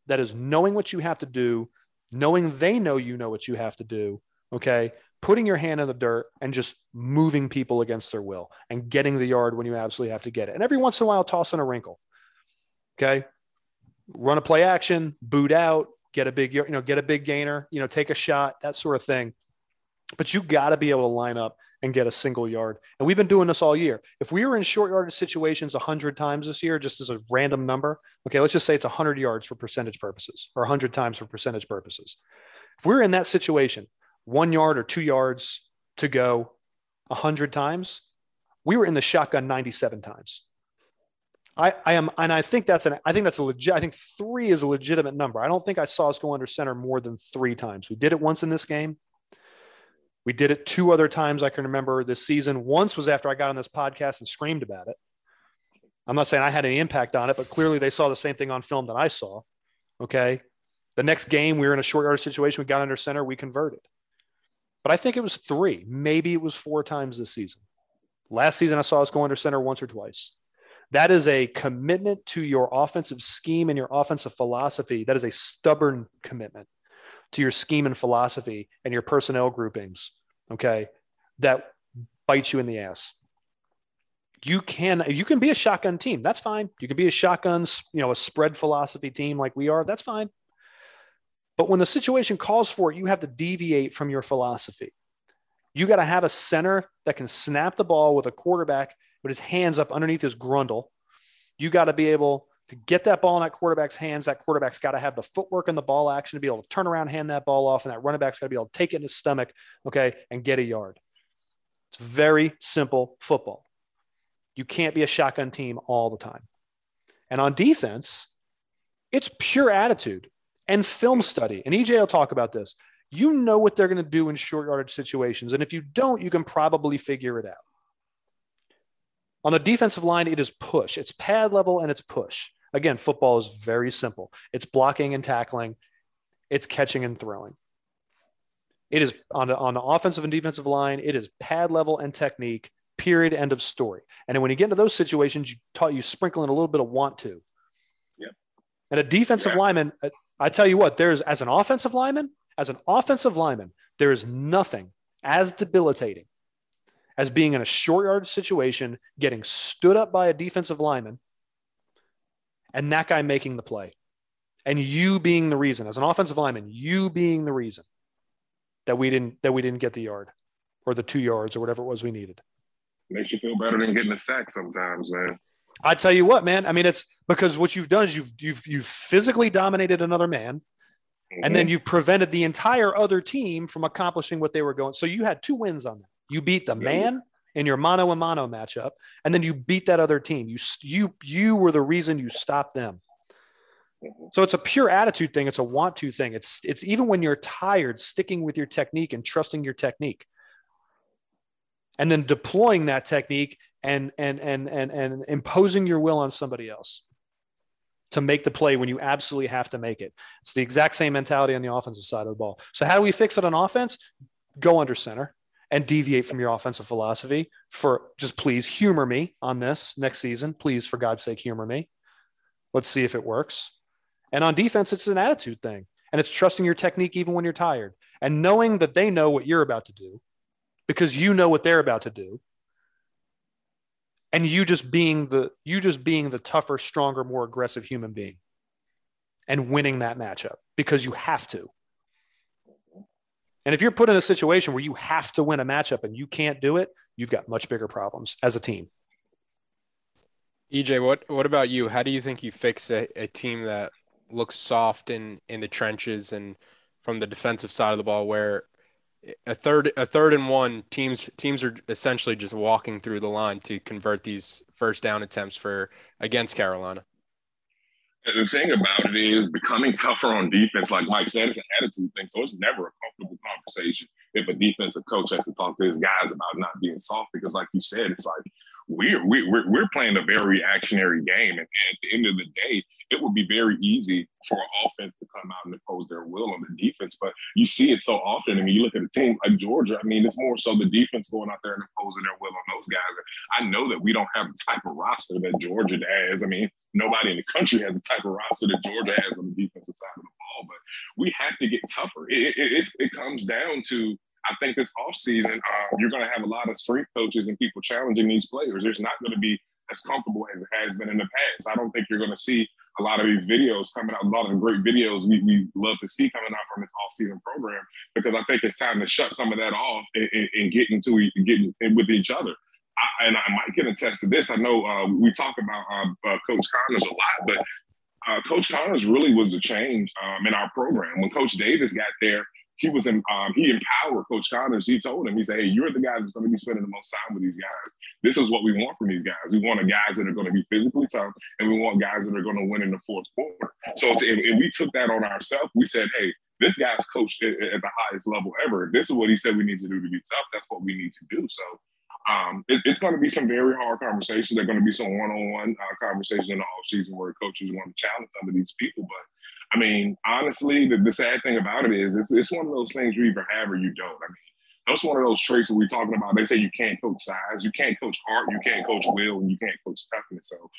that is knowing what you have to do, knowing they know you know what you have to do. Okay, putting your hand in the dirt and just moving people against their will and getting the yard when you absolutely have to get it. And every once in a while, toss in a wrinkle. Okay. Run a play action, boot out, get a big, you know, get a big gainer, you know, take a shot, that sort of thing. But you got to be able to line up and get a single yard. And we've been doing this all year. If we were in short yardage situations 100 times this year, just as a random number, okay, let's just say it's 100 yards for percentage purposes or 100 times for percentage purposes. If we we're in that situation, one yard or two yards to go 100 times, we were in the shotgun 97 times. I, I am, and I think that's an, I think that's a legit, I think three is a legitimate number. I don't think I saw us go under center more than three times. We did it once in this game. We did it two other times I can remember this season. Once was after I got on this podcast and screamed about it. I'm not saying I had any impact on it, but clearly they saw the same thing on film that I saw. Okay. The next game, we were in a short yard situation. We got under center, we converted. But I think it was three, maybe it was four times this season. Last season, I saw us go under center once or twice. That is a commitment to your offensive scheme and your offensive philosophy. That is a stubborn commitment to your scheme and philosophy and your personnel groupings. Okay. That bites you in the ass you can you can be a shotgun team. That's fine. You can be a shotgun, you know, a spread philosophy team like we are. That's fine. But when the situation calls for it, you have to deviate from your philosophy. You got to have a center that can snap the ball with a quarterback with his hands up underneath his grundle. You got to be able to get that ball in that quarterback's hands. That quarterback's got to have the footwork and the ball action to be able to turn around, hand that ball off, and that running back's got to be able to take it in his stomach, okay, and get a yard. It's very simple football. You can't be a shotgun team all the time. And on defense, it's pure attitude and film study. And EJ will talk about this. You know what they're going to do in short yardage situations. And if you don't, you can probably figure it out. On the defensive line, it is push. It's pad level and it's push. Again, football is very simple. It's blocking and tackling, it's catching and throwing. It is on the, on the offensive and defensive line, it is pad level and technique period, end of story. And when you get into those situations, you taught you sprinkle in a little bit of want to.
Yeah.
And a defensive yeah. lineman, uh, I tell you what, there's as an offensive lineman, as an offensive lineman, there is nothing as debilitating as being in a short yard situation, getting stood up by a defensive lineman, and that guy making the play. And you being the reason, as an offensive lineman, you being the reason that we didn't that we didn't get the yard or the two yards or whatever it was we needed
makes you feel better than getting a sack sometimes, man.
I tell you what, man. I mean, it's because what you've done is you've you've you've physically dominated another man, mm-hmm. and then you've prevented the entire other team from accomplishing what they were going. So you had two wins on that. You beat the man in your mano and mano matchup, and then you beat that other team. You you you were the reason you stopped them. Mm-hmm. So it's a pure attitude thing. It's a want to thing. It's it's even when you're tired, sticking with your technique and trusting your technique and then deploying that technique and and and and and imposing your will on somebody else to make the play when you absolutely have to make it. It's the exact same mentality on the offensive side of the ball. So how do we fix it on offense? Go under center and deviate from your offensive philosophy for just please humor me on this next season. Please, for God's sake, humor me. Let's see if it works. And on defense, it's an attitude thing. And it's trusting your technique even when you're tired and knowing that they know what you're about to do because you know what they're about to do and you just being the you just being the tougher stronger more aggressive human being and winning that matchup because you have to and if you're put in a situation where you have to win a matchup and you can't do it you've got much bigger problems as a team
ej what what about you how do you think you fix a, a team that looks soft in in the trenches and from the defensive side of the ball where a third a third and one teams teams are essentially just walking through the line to convert these first down attempts for against Carolina.
The thing about it is becoming tougher on defense, like Mike said, it's an attitude thing. So it's never a comfortable conversation if a defensive coach has to talk to his guys about not being soft. Because, like you said, it's like we're we're we're playing a very reactionary game, and, at the end of the day, it would be very easy for an offense to come out and impose their will on the defense. But you see it so often. I mean, you look at a team like Georgia. I mean, it's more so the defense going out there and imposing their will on those guys. I know that we don't have the type of roster that Georgia has. I mean, nobody in the country has the type of roster that Georgia has on the defensive side of the ball. But we have to get tougher. It, it, it comes down to I think this offseason, uh, you're going to have a lot of strength coaches and people challenging these players. There's not going to be as comfortable as it has been in the past. I don't think you're going to see a lot of these videos coming out, a lot of the great videos we, we love to see coming out from this off-season program, because I think it's time to shut some of that off and, and, and get into getting with each other. I, and I might get attest to this. I know uh, we talk about uh, uh, Coach Connors a lot, but uh, Coach Connors really was the change um, in our program. When Coach Davis got there, he was in, um, he empowered Coach Connors. He told him, he said, "Hey, you're the guy that's going to be spending the most time with these guys. this is what we want from these guys. We want guys that are going to be physically tough, and we want guys that are going to win in the fourth quarter. So if, if we took that on ourselves, we said, hey, this guy's coached at, at, the highest level ever. This is what he said we need to do to be tough. That's what we need to do. So um, it, it's going to be some very hard conversations. There are going to be some one-on-one uh, conversations in the offseason where coaches want to challenge some of these people. But I mean, honestly, the, the sad thing about it is it's, it's one of those things you either have or you don't. I mean, that's one of those traits that we're talking about. They say you can't coach size, you can't coach heart, you can't coach will, and you can't coach toughness. So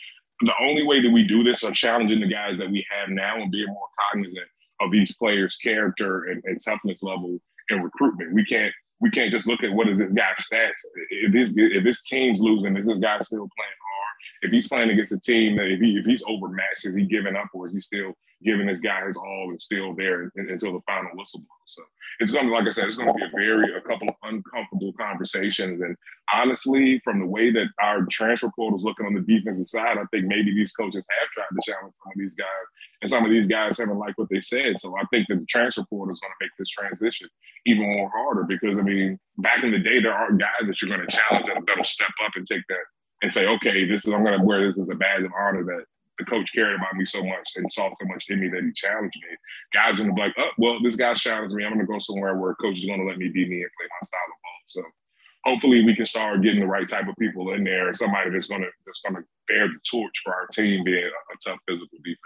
the only way that we do this are challenging the guys that we have now and being more cognizant of these players' character and, and toughness level and recruitment. We can't we can't just look at what is this guy's stats. If this if this team's losing, is this guy still playing? If he's playing against a team that if he if he's overmatched, is he giving up or is he still giving this guy his all and still there until the final whistle blows? So it's going to, like I said, it's going to be a very, a couple of uncomfortable conversations. And honestly, from the way that our transfer portal is looking on the defensive side, I think maybe these coaches have tried to challenge some of these guys, and some of these guys haven't liked what they said. So I think that the transfer portal is going to make this transition even more harder because I mean, back in the day, there are guys that you're going to challenge that'll step up and take that and say, okay, this is I'm going to wear this as a badge of honor that the coach cared about me so much and saw so much in me that he challenged me. Guys gonna be like, oh, well, this guy challenged me. I'm gonna go somewhere where a coach is gonna let me be me and play my style of ball. So hopefully we can start getting the right type of people in there, somebody that's gonna that's gonna bear the torch for our team being a, a tough physical defense.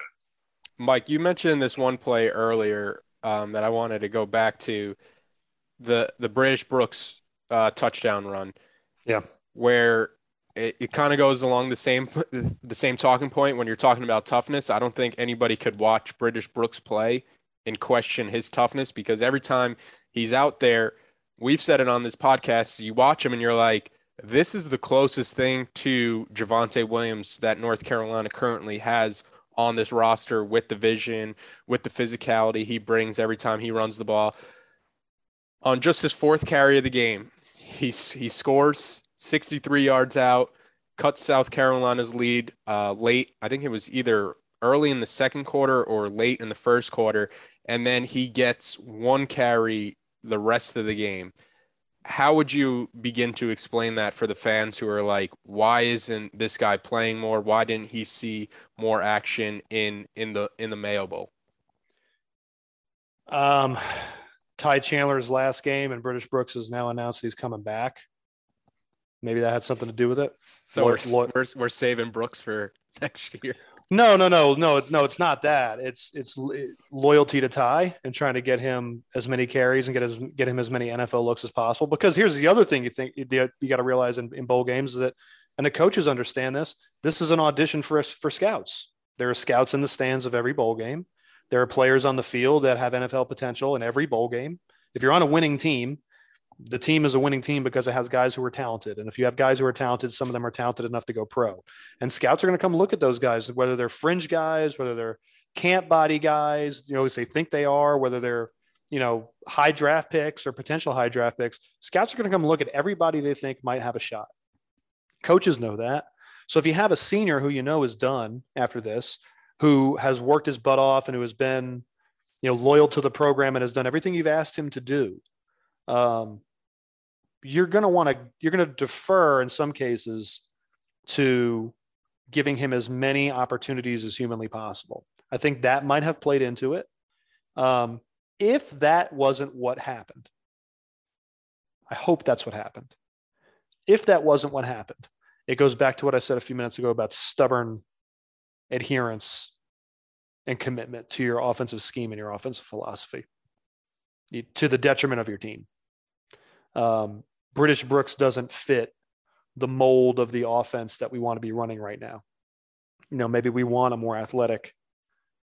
Mike, you mentioned this one play earlier um, that I wanted to go back to the the British Brooks uh, touchdown run.
Yeah,
where it, it kind of goes along the same the same talking point when you're talking about toughness. I don't think anybody could watch British Brooks play and question his toughness because every time he's out there, we've said it on this podcast. You watch him and you're like, this is the closest thing to Javonte Williams that North Carolina currently has on this roster with the vision, with the physicality he brings every time he runs the ball. On just his fourth carry of the game, he he scores 63 yards out, cut South Carolina's lead uh, late. I think it was either early in the second quarter or late in the first quarter. And then he gets one carry the rest of the game. How would you begin to explain that for the fans who are like, why isn't this guy playing more? Why didn't he see more action in in the in the Mayo Bowl?
Um, Ty Chandler's last game, and British Brooks has now announced he's coming back. Maybe that had something to do with it.
So we're, we're, we're saving Brooks for next year.
No, no, no, no, no. It's not that. It's it's loyalty to Ty and trying to get him as many carries and get as get him as many NFL looks as possible. Because here's the other thing you think you, you got to realize in, in bowl games is that, and the coaches understand this. This is an audition for us for scouts. There are scouts in the stands of every bowl game. There are players on the field that have NFL potential in every bowl game. If you're on a winning team, the team is a winning team because it has guys who are talented. And if you have guys who are talented, some of them are talented enough to go pro. And scouts are going to come look at those guys, whether they're fringe guys, whether they're camp body guys, you know, as they think they are, whether they're, you know, high draft picks or potential high draft picks. Scouts are going to come look at everybody they think might have a shot. Coaches know that. So if you have a senior who you know is done after this, who has worked his butt off and who has been, you know, loyal to the program and has done everything you've asked him to do, um, you're going to want to you're going to defer in some cases to giving him as many opportunities as humanly possible. I think that might have played into it. Um, if that wasn't what happened, I hope that's what happened. If that wasn't what happened, it goes back to what I said a few minutes ago about stubborn adherence and commitment to your offensive scheme and your offensive philosophy to the detriment of your team. Um, British Brooks doesn't fit the mold of the offense that we want to be running right now. You know, maybe we want a more athletic,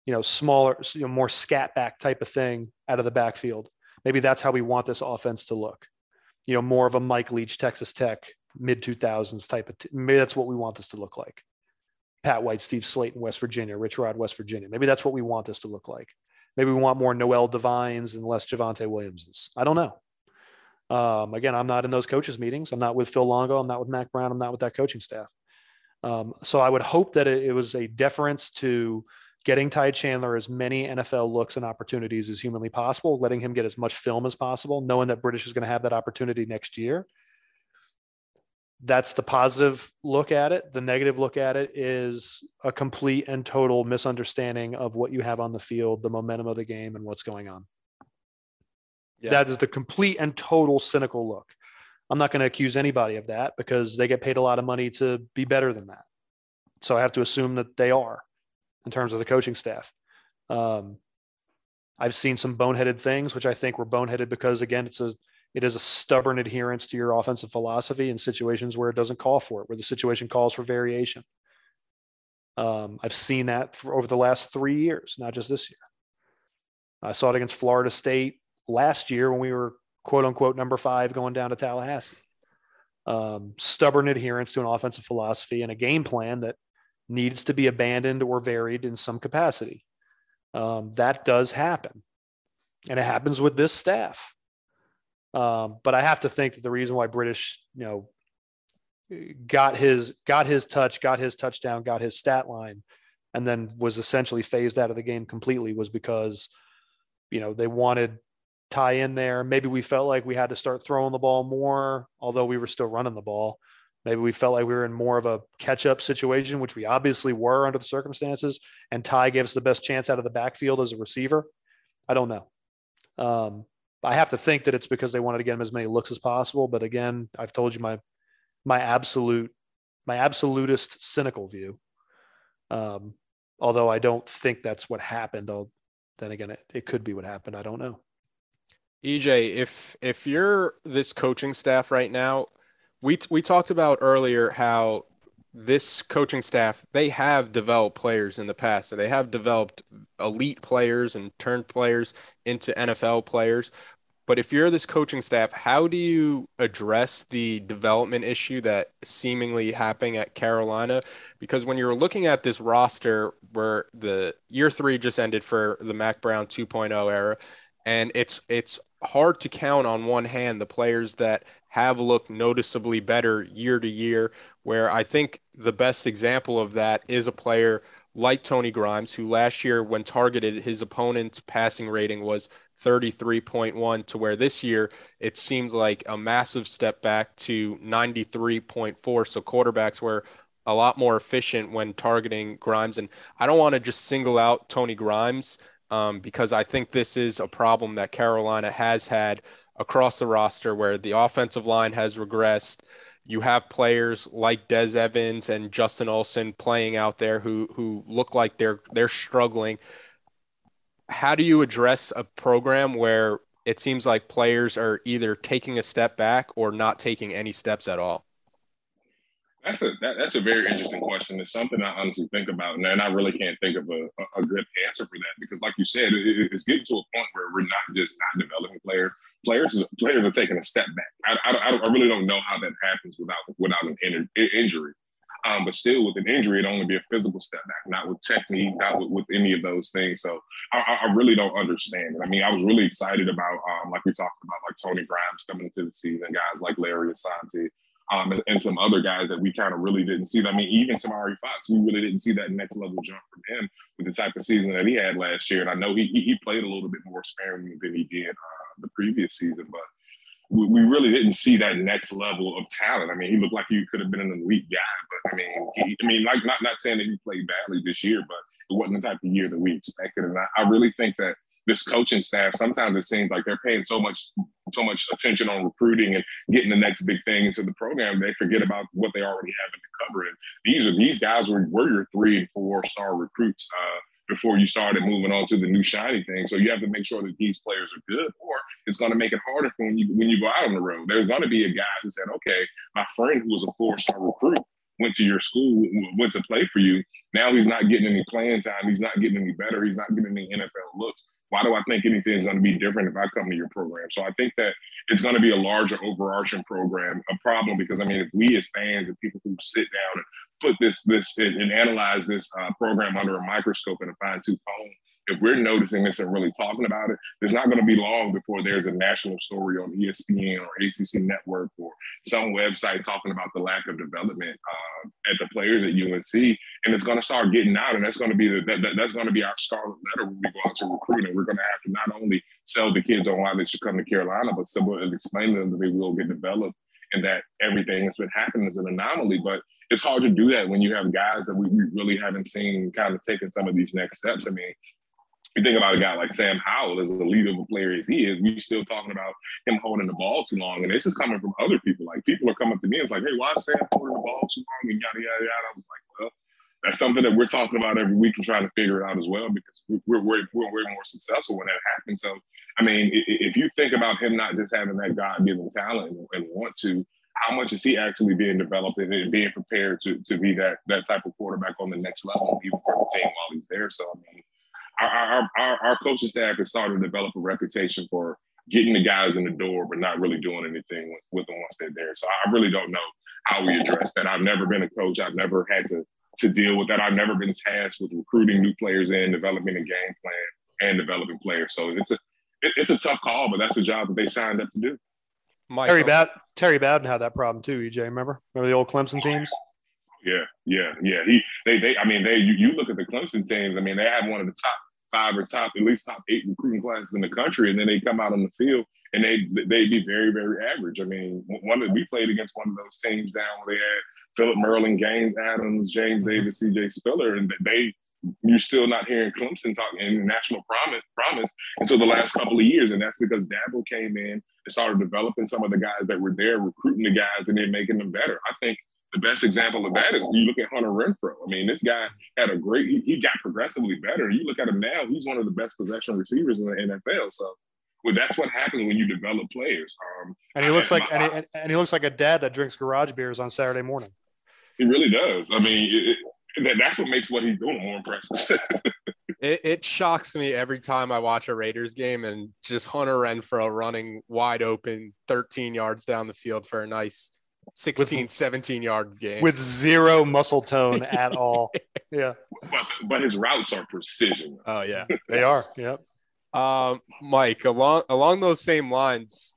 you know, smaller, you know, more scat back type of thing out of the backfield. Maybe that's how we want this offense to look. You know, more of a Mike Leach, Texas Tech, mid 2000s type of. T- maybe that's what we want this to look like. Pat White, Steve Slaton, West Virginia, Rich Rod, West Virginia. Maybe that's what we want this to look like. Maybe we want more Noel Devines and less Javonte Williamses. I don't know. Um, again, I'm not in those coaches meetings. I'm not with Phil Longo. I'm not with Mack Brown. I'm not with that coaching staff. Um, so I would hope that it, it, was a deference to getting Ty Chandler as many NFL looks and opportunities as humanly possible, letting him get as much film as possible, knowing that British is going to have that opportunity next year. that's the positive look at it. The negative look at it is a complete and total misunderstanding of what you have on the field, the momentum of the game, and what's going on. Yeah. That is the complete and total cynical look. I'm not going to accuse anybody of that because they get paid a lot of money to be better than that. So I have to assume that they are in terms of the coaching staff. Um, I've seen some boneheaded things, which I think were boneheaded because again, it's a it is a stubborn adherence to your offensive philosophy in situations where it doesn't call for it, where the situation calls for variation. Um, I've seen that over the last three years, not just this year. I saw it against Florida State last year when we were quote unquote number five going down to Tallahassee. Um, stubborn adherence to an offensive philosophy and a game plan that needs to be abandoned or varied in some capacity. Um, that does happen. And it happens with this staff. Um, but I have to think that the reason why British, you know, got his got his touch, got his touchdown, got his stat line, and then was essentially phased out of the game completely was because, you know, they wanted Ty in there. Maybe we felt like we had to start throwing the ball more, although we were still running the ball. Maybe we felt like we were in more of a catch up situation, which we obviously were under the circumstances. And Ty gave us the best chance out of the backfield as a receiver. I don't know. Um, I have to think that it's because they wanted to get him as many looks as possible. But again, I've told you my my absolute my absolutist cynical view. Um, although I don't think that's what happened. I'll, then again, it, it could be what happened. I don't know.
EJ, if if you're this coaching staff right now, we we talked about earlier how this coaching staff they have developed players in the past. So they have developed elite players and turned players into NFL players. But if you're this coaching staff how do you address the development issue that seemingly happening at Carolina? Because when you're looking at this roster where the year 3 just ended for the Mack Brown 2.0 era and it's it's hard to count on one hand the players that have looked noticeably better year to year. Where I think the best example of that is a player like Tony Grimes, who last year, when targeted, his opponent's passing rating was 33.1, to where this year it seemed like a massive step back to 93.4. So quarterbacks were a lot more efficient when targeting Grimes. And I don't want to just single out Tony Grimes um, because I think this is a problem that Carolina has had across the roster where the offensive line has regressed. You have players like Des Evans and Justin Olson playing out there who who look like they're they're struggling. How do you address a program where it seems like players are either taking a step back or not taking any steps at all?
That's a that, that's a very interesting question. It's something I honestly think about, and I really can't think of a, a good answer for that because, like you said, it, it's getting to a point where we're not just not developing players. Players players are taking a step back. I, I, I really don't know how that happens without without an in, injury. Um, but still, with an injury, it'd only be a physical step back, not with technique, not with, with any of those things. So I, I, really don't understand it. I mean, I was really excited about, um, like we talked about, like Tony Grimes coming into the season, guys like Larry Asante, um, and, and, some other guys that we kind of really didn't see. I mean, even Samari Fox, we really didn't see that next level jump from him with the type of season that he had last year. And I know he he played a little bit more sparingly than he did uh, the previous season, but we, we, really didn't see that next level of talent. I mean, he looked like he could have been an elite guy, but I mean, he, I mean, like not not saying that he played badly this year, but it wasn't the type of year that we expected. And I, I really think that this coaching staff, sometimes it seems like they're paying so much so much attention on recruiting and getting the next big thing into the program, they forget about what they already have to cover. And these are these guys were, were your three and four star recruits uh, before you started moving on to the new shiny thing. So you have to make sure that these players are good, or it's going to make it harder for when you when you go out on the road. There's going to be a guy who said, "Okay, my friend who was a four star recruit." Went to your school, went to play for you. Now he's not getting any playing time. He's not getting any better. He's not getting any NFL looks why do I think anything is going to be different if I come to your program? So I think that it's going to be a larger overarching program, a problem because I mean, if we as fans and people who sit down and put this this and analyze this uh, program under a microscope and a fine tooth comb, if we're noticing this and really talking about it, there's not going to be long before there's a national story on ESPN or ACC Network or some website talking about the lack of development uh, at the players at UNC, and it's going to start getting out, and that's going to be the that, that's going to be our scarlet letter when we go out to recruit, and we're going to have to not only sell the kids on why they should come to Carolina, but explain to them that they will get developed and that everything that's been happening is an anomaly. But it's hard to do that when you have guys that we, we really haven't seen kind of taking some of these next steps. I mean, you think about a guy like Sam Howell as a leader of a player as he is, we're still talking about him holding the ball too long. And this is coming from other people. Like people are coming to me and it's like, hey, why is Sam holding the ball too long? And yada, yada, yada. I was like, well, that's something that we're talking about every week and trying to figure it out as well because we're, we're, we're way more successful when that happens. So, I mean, if you think about him not just having that God given talent and want to, how much is he actually being developed and being prepared to, to be that that type of quarterback on the next level, even for the team while he's there? So, I mean, our, our, our coaching staff has started to develop a reputation for getting the guys in the door, but not really doing anything with, with them once they're there. So I really don't know how we address that. I've never been a coach. I've never had to to deal with that. I've never been tasked with recruiting new players in, developing a game plan, and developing players. So it's a it, it's a tough call, but that's a job that they signed up to do.
Michael. Terry Bad Terry Bowden had that problem too. EJ, remember? Remember the old Clemson teams?
Yeah, yeah, yeah. He they they. I mean, they you, you look at the Clemson teams. I mean, they have one of the top five or top at least top eight recruiting classes in the country, and then they come out on the field and they they'd be very very average. I mean, one that we played against one of those teams down where they had Philip Merling, Gaines Adams, James mm-hmm. Davis, C.J. Spiller, and they you're still not hearing Clemson talk in national promise, promise until the last couple of years. And that's because Dabo came in and started developing some of the guys that were there, recruiting the guys, and then making them better. I think the best example of that is you look at Hunter Renfrow. I mean, this guy had a great, he, he got progressively better. You look at him now, he's one of the best possession receivers in the NFL. So, well, that's what happens when you develop players. Um,
and he looks like, and he, and he, looks like a dad that drinks garage beers on Saturday morning.
He really does. I mean, it, it, that's what makes what he's doing more impressive.
it, it shocks me every time I watch a Raiders game and just Hunter Renfrow running wide open 13 yards down the field for a nice 16, with, 17 yard game
with zero muscle tone at all. Yeah.
But, but his routes are precision.
Oh, yeah.
they are. Yep.
Um, Mike, along along those same lines,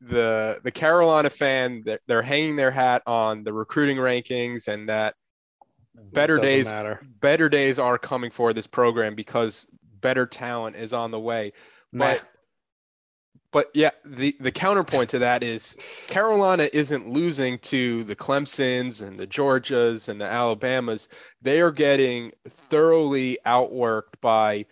the the Carolina fan they're, they're hanging their hat on the recruiting rankings and that better days matter. better days are coming for this program because better talent is on the way. But but yeah, the, the counterpoint to that is Carolina isn't losing to the Clemsons and the Georgias and the Alabamas. They are getting thoroughly outworked by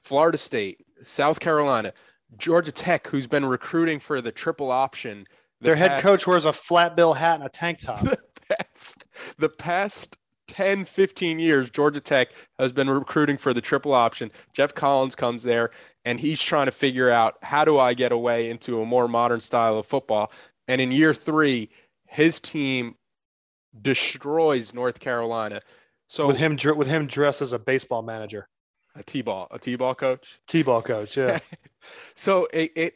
Florida State, South Carolina, Georgia Tech, who's been recruiting for the triple option.
The Their past, head coach wears a flat bill hat and a tank top.
The past, the past 10, 15 years, Georgia Tech has been recruiting for the triple option. Geoff Collins comes there and he's trying to figure out how do I get away into a more modern style of football. And in year three, his team destroys North Carolina. So
with him with him dressed as a baseball manager,
a t-ball, a t-ball coach,
t-ball coach, yeah.
so it, it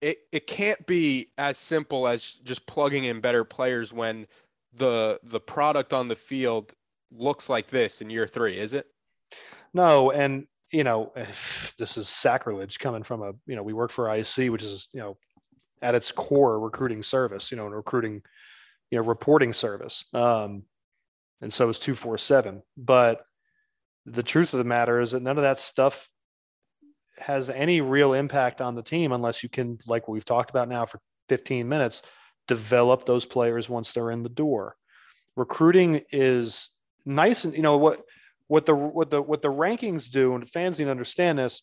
it it can't be as simple as just plugging in better players when the the product on the field looks like this in year three, is it?
No, and you know, this is sacrilege coming from a you know we work for IC, which is you know at its core recruiting service, you know, and recruiting, you know, reporting service. Um, and so is two four seven. But the truth of the matter is that none of that stuff has any real impact on the team unless you can, like we've talked about now for 15 minutes, develop those players once they're in the door. Recruiting is nice and you know what what the what the what the rankings do, and fans need to understand this.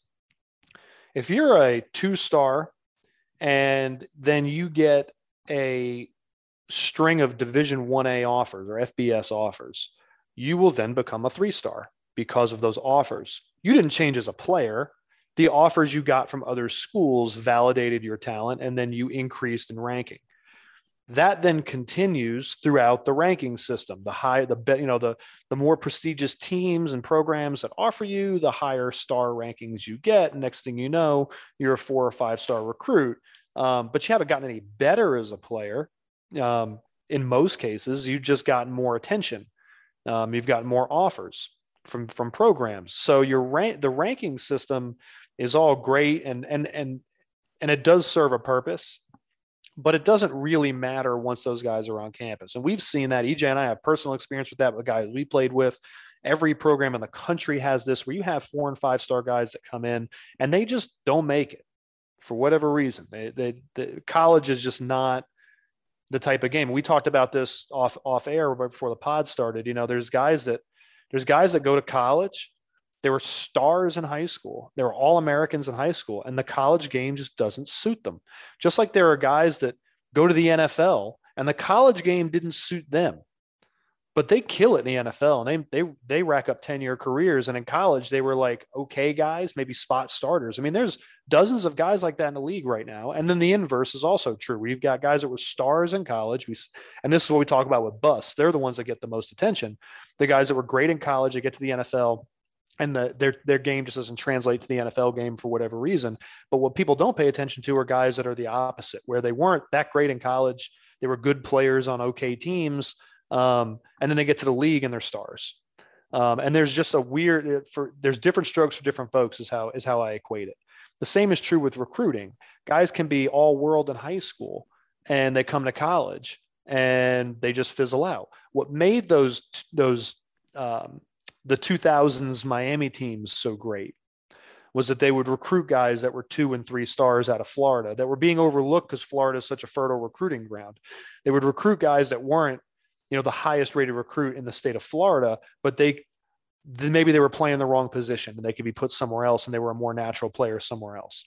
If you're a two star, and then you get a string of Division One A offers or FBS offers, you will then become a three star because of those offers. You didn't change as a player. The offers you got from other schools validated your talent, and then you increased in ranking. That then continues throughout the ranking system. The high the you know the the more prestigious teams and programs that offer you the higher star rankings you get. Next thing you know you're a four or five star recruit. Um, but you haven't gotten any better as a player. Um, in most cases you've just gotten more attention. Um, you've gotten more offers from from programs so your rank the ranking system is all great and and and and it does serve a purpose but it doesn't really matter once those guys are on campus. And we've seen that. EJ and I have personal experience with that with guys we played with. Every program in the country has this where you have four and five star guys that come in and they just don't make it for whatever reason. They, they, the college is just not the type of game. We talked about this off off air before the pod started. You know, there's guys that there's guys that go to college. They were stars in high school. They were all Americans in high school, and the college game just doesn't suit them. Just like there are guys that go to the NFL and the college game didn't suit them but they kill it in the NFL and they they they rack up 10 year careers. And in college, they were like okay guys, maybe spot starters. I mean, there's dozens of guys like that in the league right now. And then the inverse is also true. We've got guys that were stars in college. We and this is what we talk about with busts. They're the ones that get the most attention. The guys that were great in college, they get to the NFL. And the, their their game just doesn't translate to the NFL game for whatever reason. But what people don't pay attention to are guys that are the opposite, where they weren't that great in college. They were good players on okay teams, um, and then they get to the league and they're stars. Um, and there's just a weird for there's different strokes for different folks is how is how I equate it. The same is true with recruiting. Guys can be all world in high school and they come to college and they just fizzle out. What made those those um, the 2000s Miami teams so great was that they would recruit guys that were two and three stars out of Florida that were being overlooked because Florida is such a fertile recruiting ground. They would recruit guys that weren't you know the highest rated recruit in the state of Florida, but they then maybe they were playing the wrong position and they could be put somewhere else and they were a more natural player somewhere else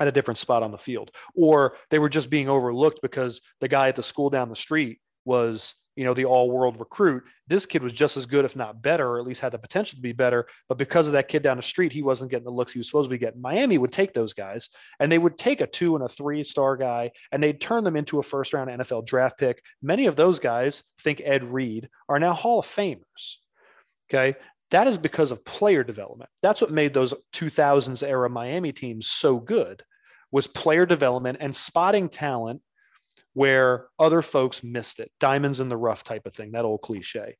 at a different spot on the field. Or they were just being overlooked because the guy at the school down the street was you know, the all world recruit. This kid was just as good, if not better, or at least had the potential to be better. But because of that kid down the street, he wasn't getting the looks he was supposed to be getting. Miami would take those guys and they would take a two and a three star guy and they'd turn them into a first round NFL draft pick. Many of those guys, think Ed Reed, are now Hall of Famers. Okay. That is because of player development. That's what made those 2000s era Miami teams so good was player development and spotting talent where other folks missed it. Diamonds in the rough type of thing, that old cliche.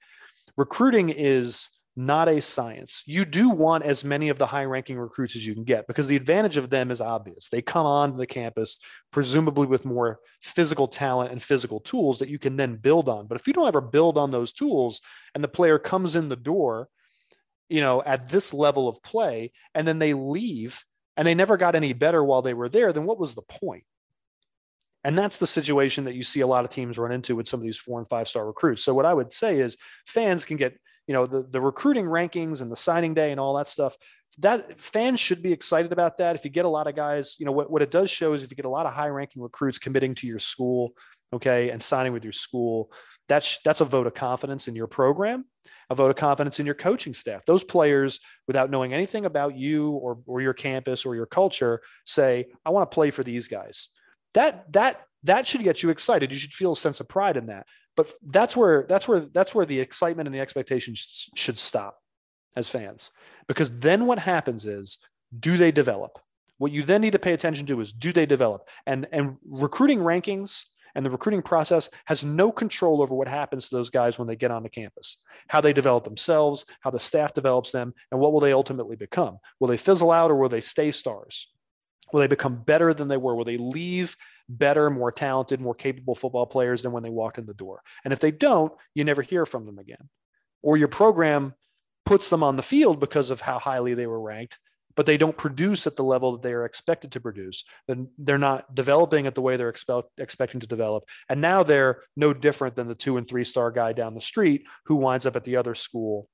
Recruiting is not a science. You do want as many of the high ranking recruits as you can get because the advantage of them is obvious. They come on the campus, presumably with more physical talent and physical tools that you can then build on. But if you don't ever build on those tools and the player comes in the door, you know, at this level of play, and then they leave and they never got any better while they were there, then what was the point? And that's the situation that you see a lot of teams run into with some of these four and five star recruits. So what I would say is fans can get, you know, the, the recruiting rankings and the signing day and all that stuff. That fans should be excited about that. If you get a lot of guys, you know, what, what it does show is if you get a lot of high ranking recruits committing to your school, okay, and signing with your school, that's that's a vote of confidence in your program, a vote of confidence in your coaching staff. Those players, without knowing anything about you or, or your campus or your culture, say, I want to play for these guys that that that should get you excited. You should feel a sense of pride in that. But that's where that's where that's where the excitement and the expectations should stop as fans. Because then what happens is do they develop? What you then need to pay attention to is do they develop? And and recruiting rankings and the recruiting process has no control over what happens to those guys when they get onto campus, how they develop themselves, how the staff develops them, and what will they ultimately become? Will they fizzle out or will they stay stars? Will they become better than they were? Will they leave better, more talented, more capable football players than when they walked in the door? And if they don't, you never hear from them again. Or your program puts them on the field because of how highly they were ranked, but they don't produce at the level that they are expected to produce. Then they're not developing at the way they're expect, expecting to develop. And now they're no different than the two and three star guy down the street who winds up at the other school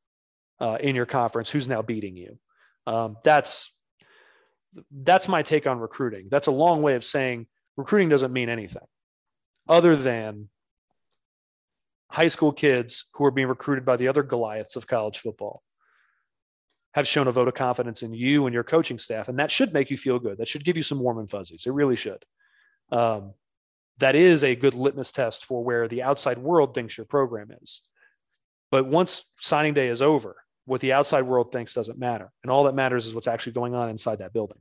uh, in your conference who's now beating you. Um, that's that's my take on recruiting. That's a long way of saying recruiting doesn't mean anything other than high school kids who are being recruited by the other Goliaths of college football have shown a vote of confidence in you and your coaching staff. And that should make you feel good. That should give you some warm and fuzzies. It really should. Um, that is a good litmus test for where the outside world thinks your program is. But once signing day is over, what the outside world thinks doesn't matter. And all that matters is what's actually going on inside that building.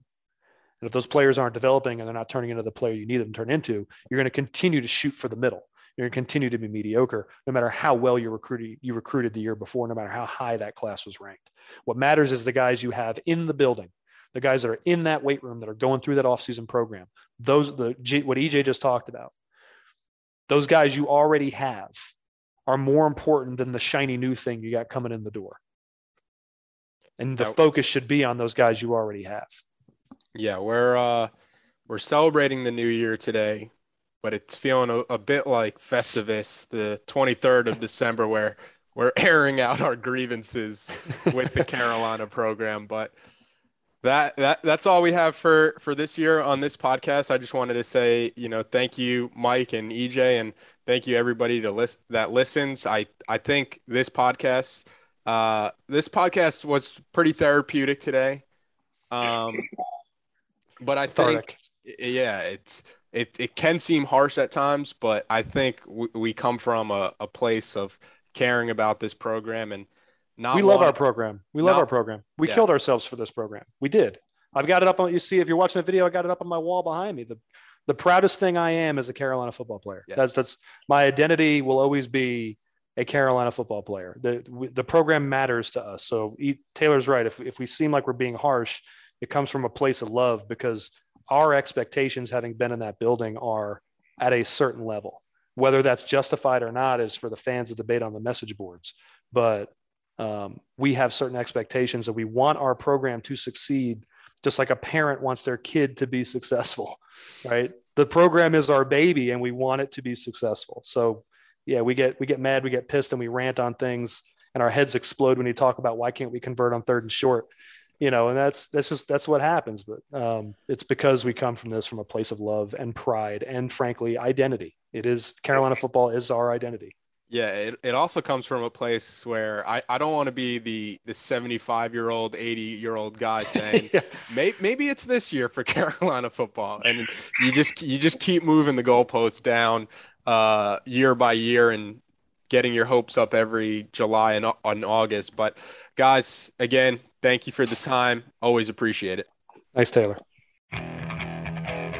And if those players aren't developing and they're not turning into the player you need them to turn into, you're going to continue to shoot for the middle. You're going to continue to be mediocre, no matter how well you recruited you recruited the year before, no matter how high that class was ranked. What matters is the guys you have in the building, the guys that are in that weight room that are going through that offseason program. Those the what EJ just talked about. Those guys you already have are more important than the shiny new thing you got coming in the door and the focus should be on those guys you already have.
Yeah, we're uh, we're celebrating the new year today, but it's feeling a, a bit like Festivus, the 23rd of December, where we're airing out our grievances with the Carolina program. But that that that's all we have for for this year on this podcast. I just wanted to say, you know, thank you, Mike and EJ, and thank you everybody to list that listens. I I think this podcast uh this podcast was pretty therapeutic today. Um but I think yeah, it's it it can seem harsh at times, but I think we, we come from a, a place of caring about this program and not
we love our program. We love
not,
our program. We
yeah.
killed ourselves for this program. We did. I've got it up on. You see, if you're watching the video, I got it up on my wall behind me. The the proudest thing I am is a Carolina football player. Yeah. That's that's my identity. Will always be a Carolina football player. The the program matters to us. So Taylor's right. If if we seem like we're being harsh, it comes from a place of love because our expectations, having been in that building, are at a certain level. Whether that's justified or not is for the fans to debate on the message boards. But um, we have certain expectations that we want our program to succeed just like a parent wants their kid to be successful right the program is our baby and we want it to be successful so yeah we get we get mad we get pissed and we rant on things and our heads explode when you talk about why can't we convert on third and short? You know and that's that's just that's what happens but um, it's because we come from this from a place of love and pride and frankly identity. It is carolina football is our identity.
Yeah, it, it also comes from a place where I, I don't want to be the the 75 year old, 80 year old guy saying yeah. May, maybe it's this year for Carolina football, and you just you just keep moving the goalposts down uh, year by year and getting your hopes up every July and on August. But guys, again, thank you for the time. Always appreciate it.
Thanks, Taylor.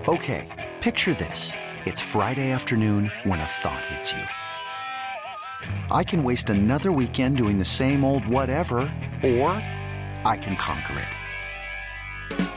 Okay, picture this: it's Friday afternoon when a thought hits you. I can waste another weekend doing the same old whatever, or I can conquer it.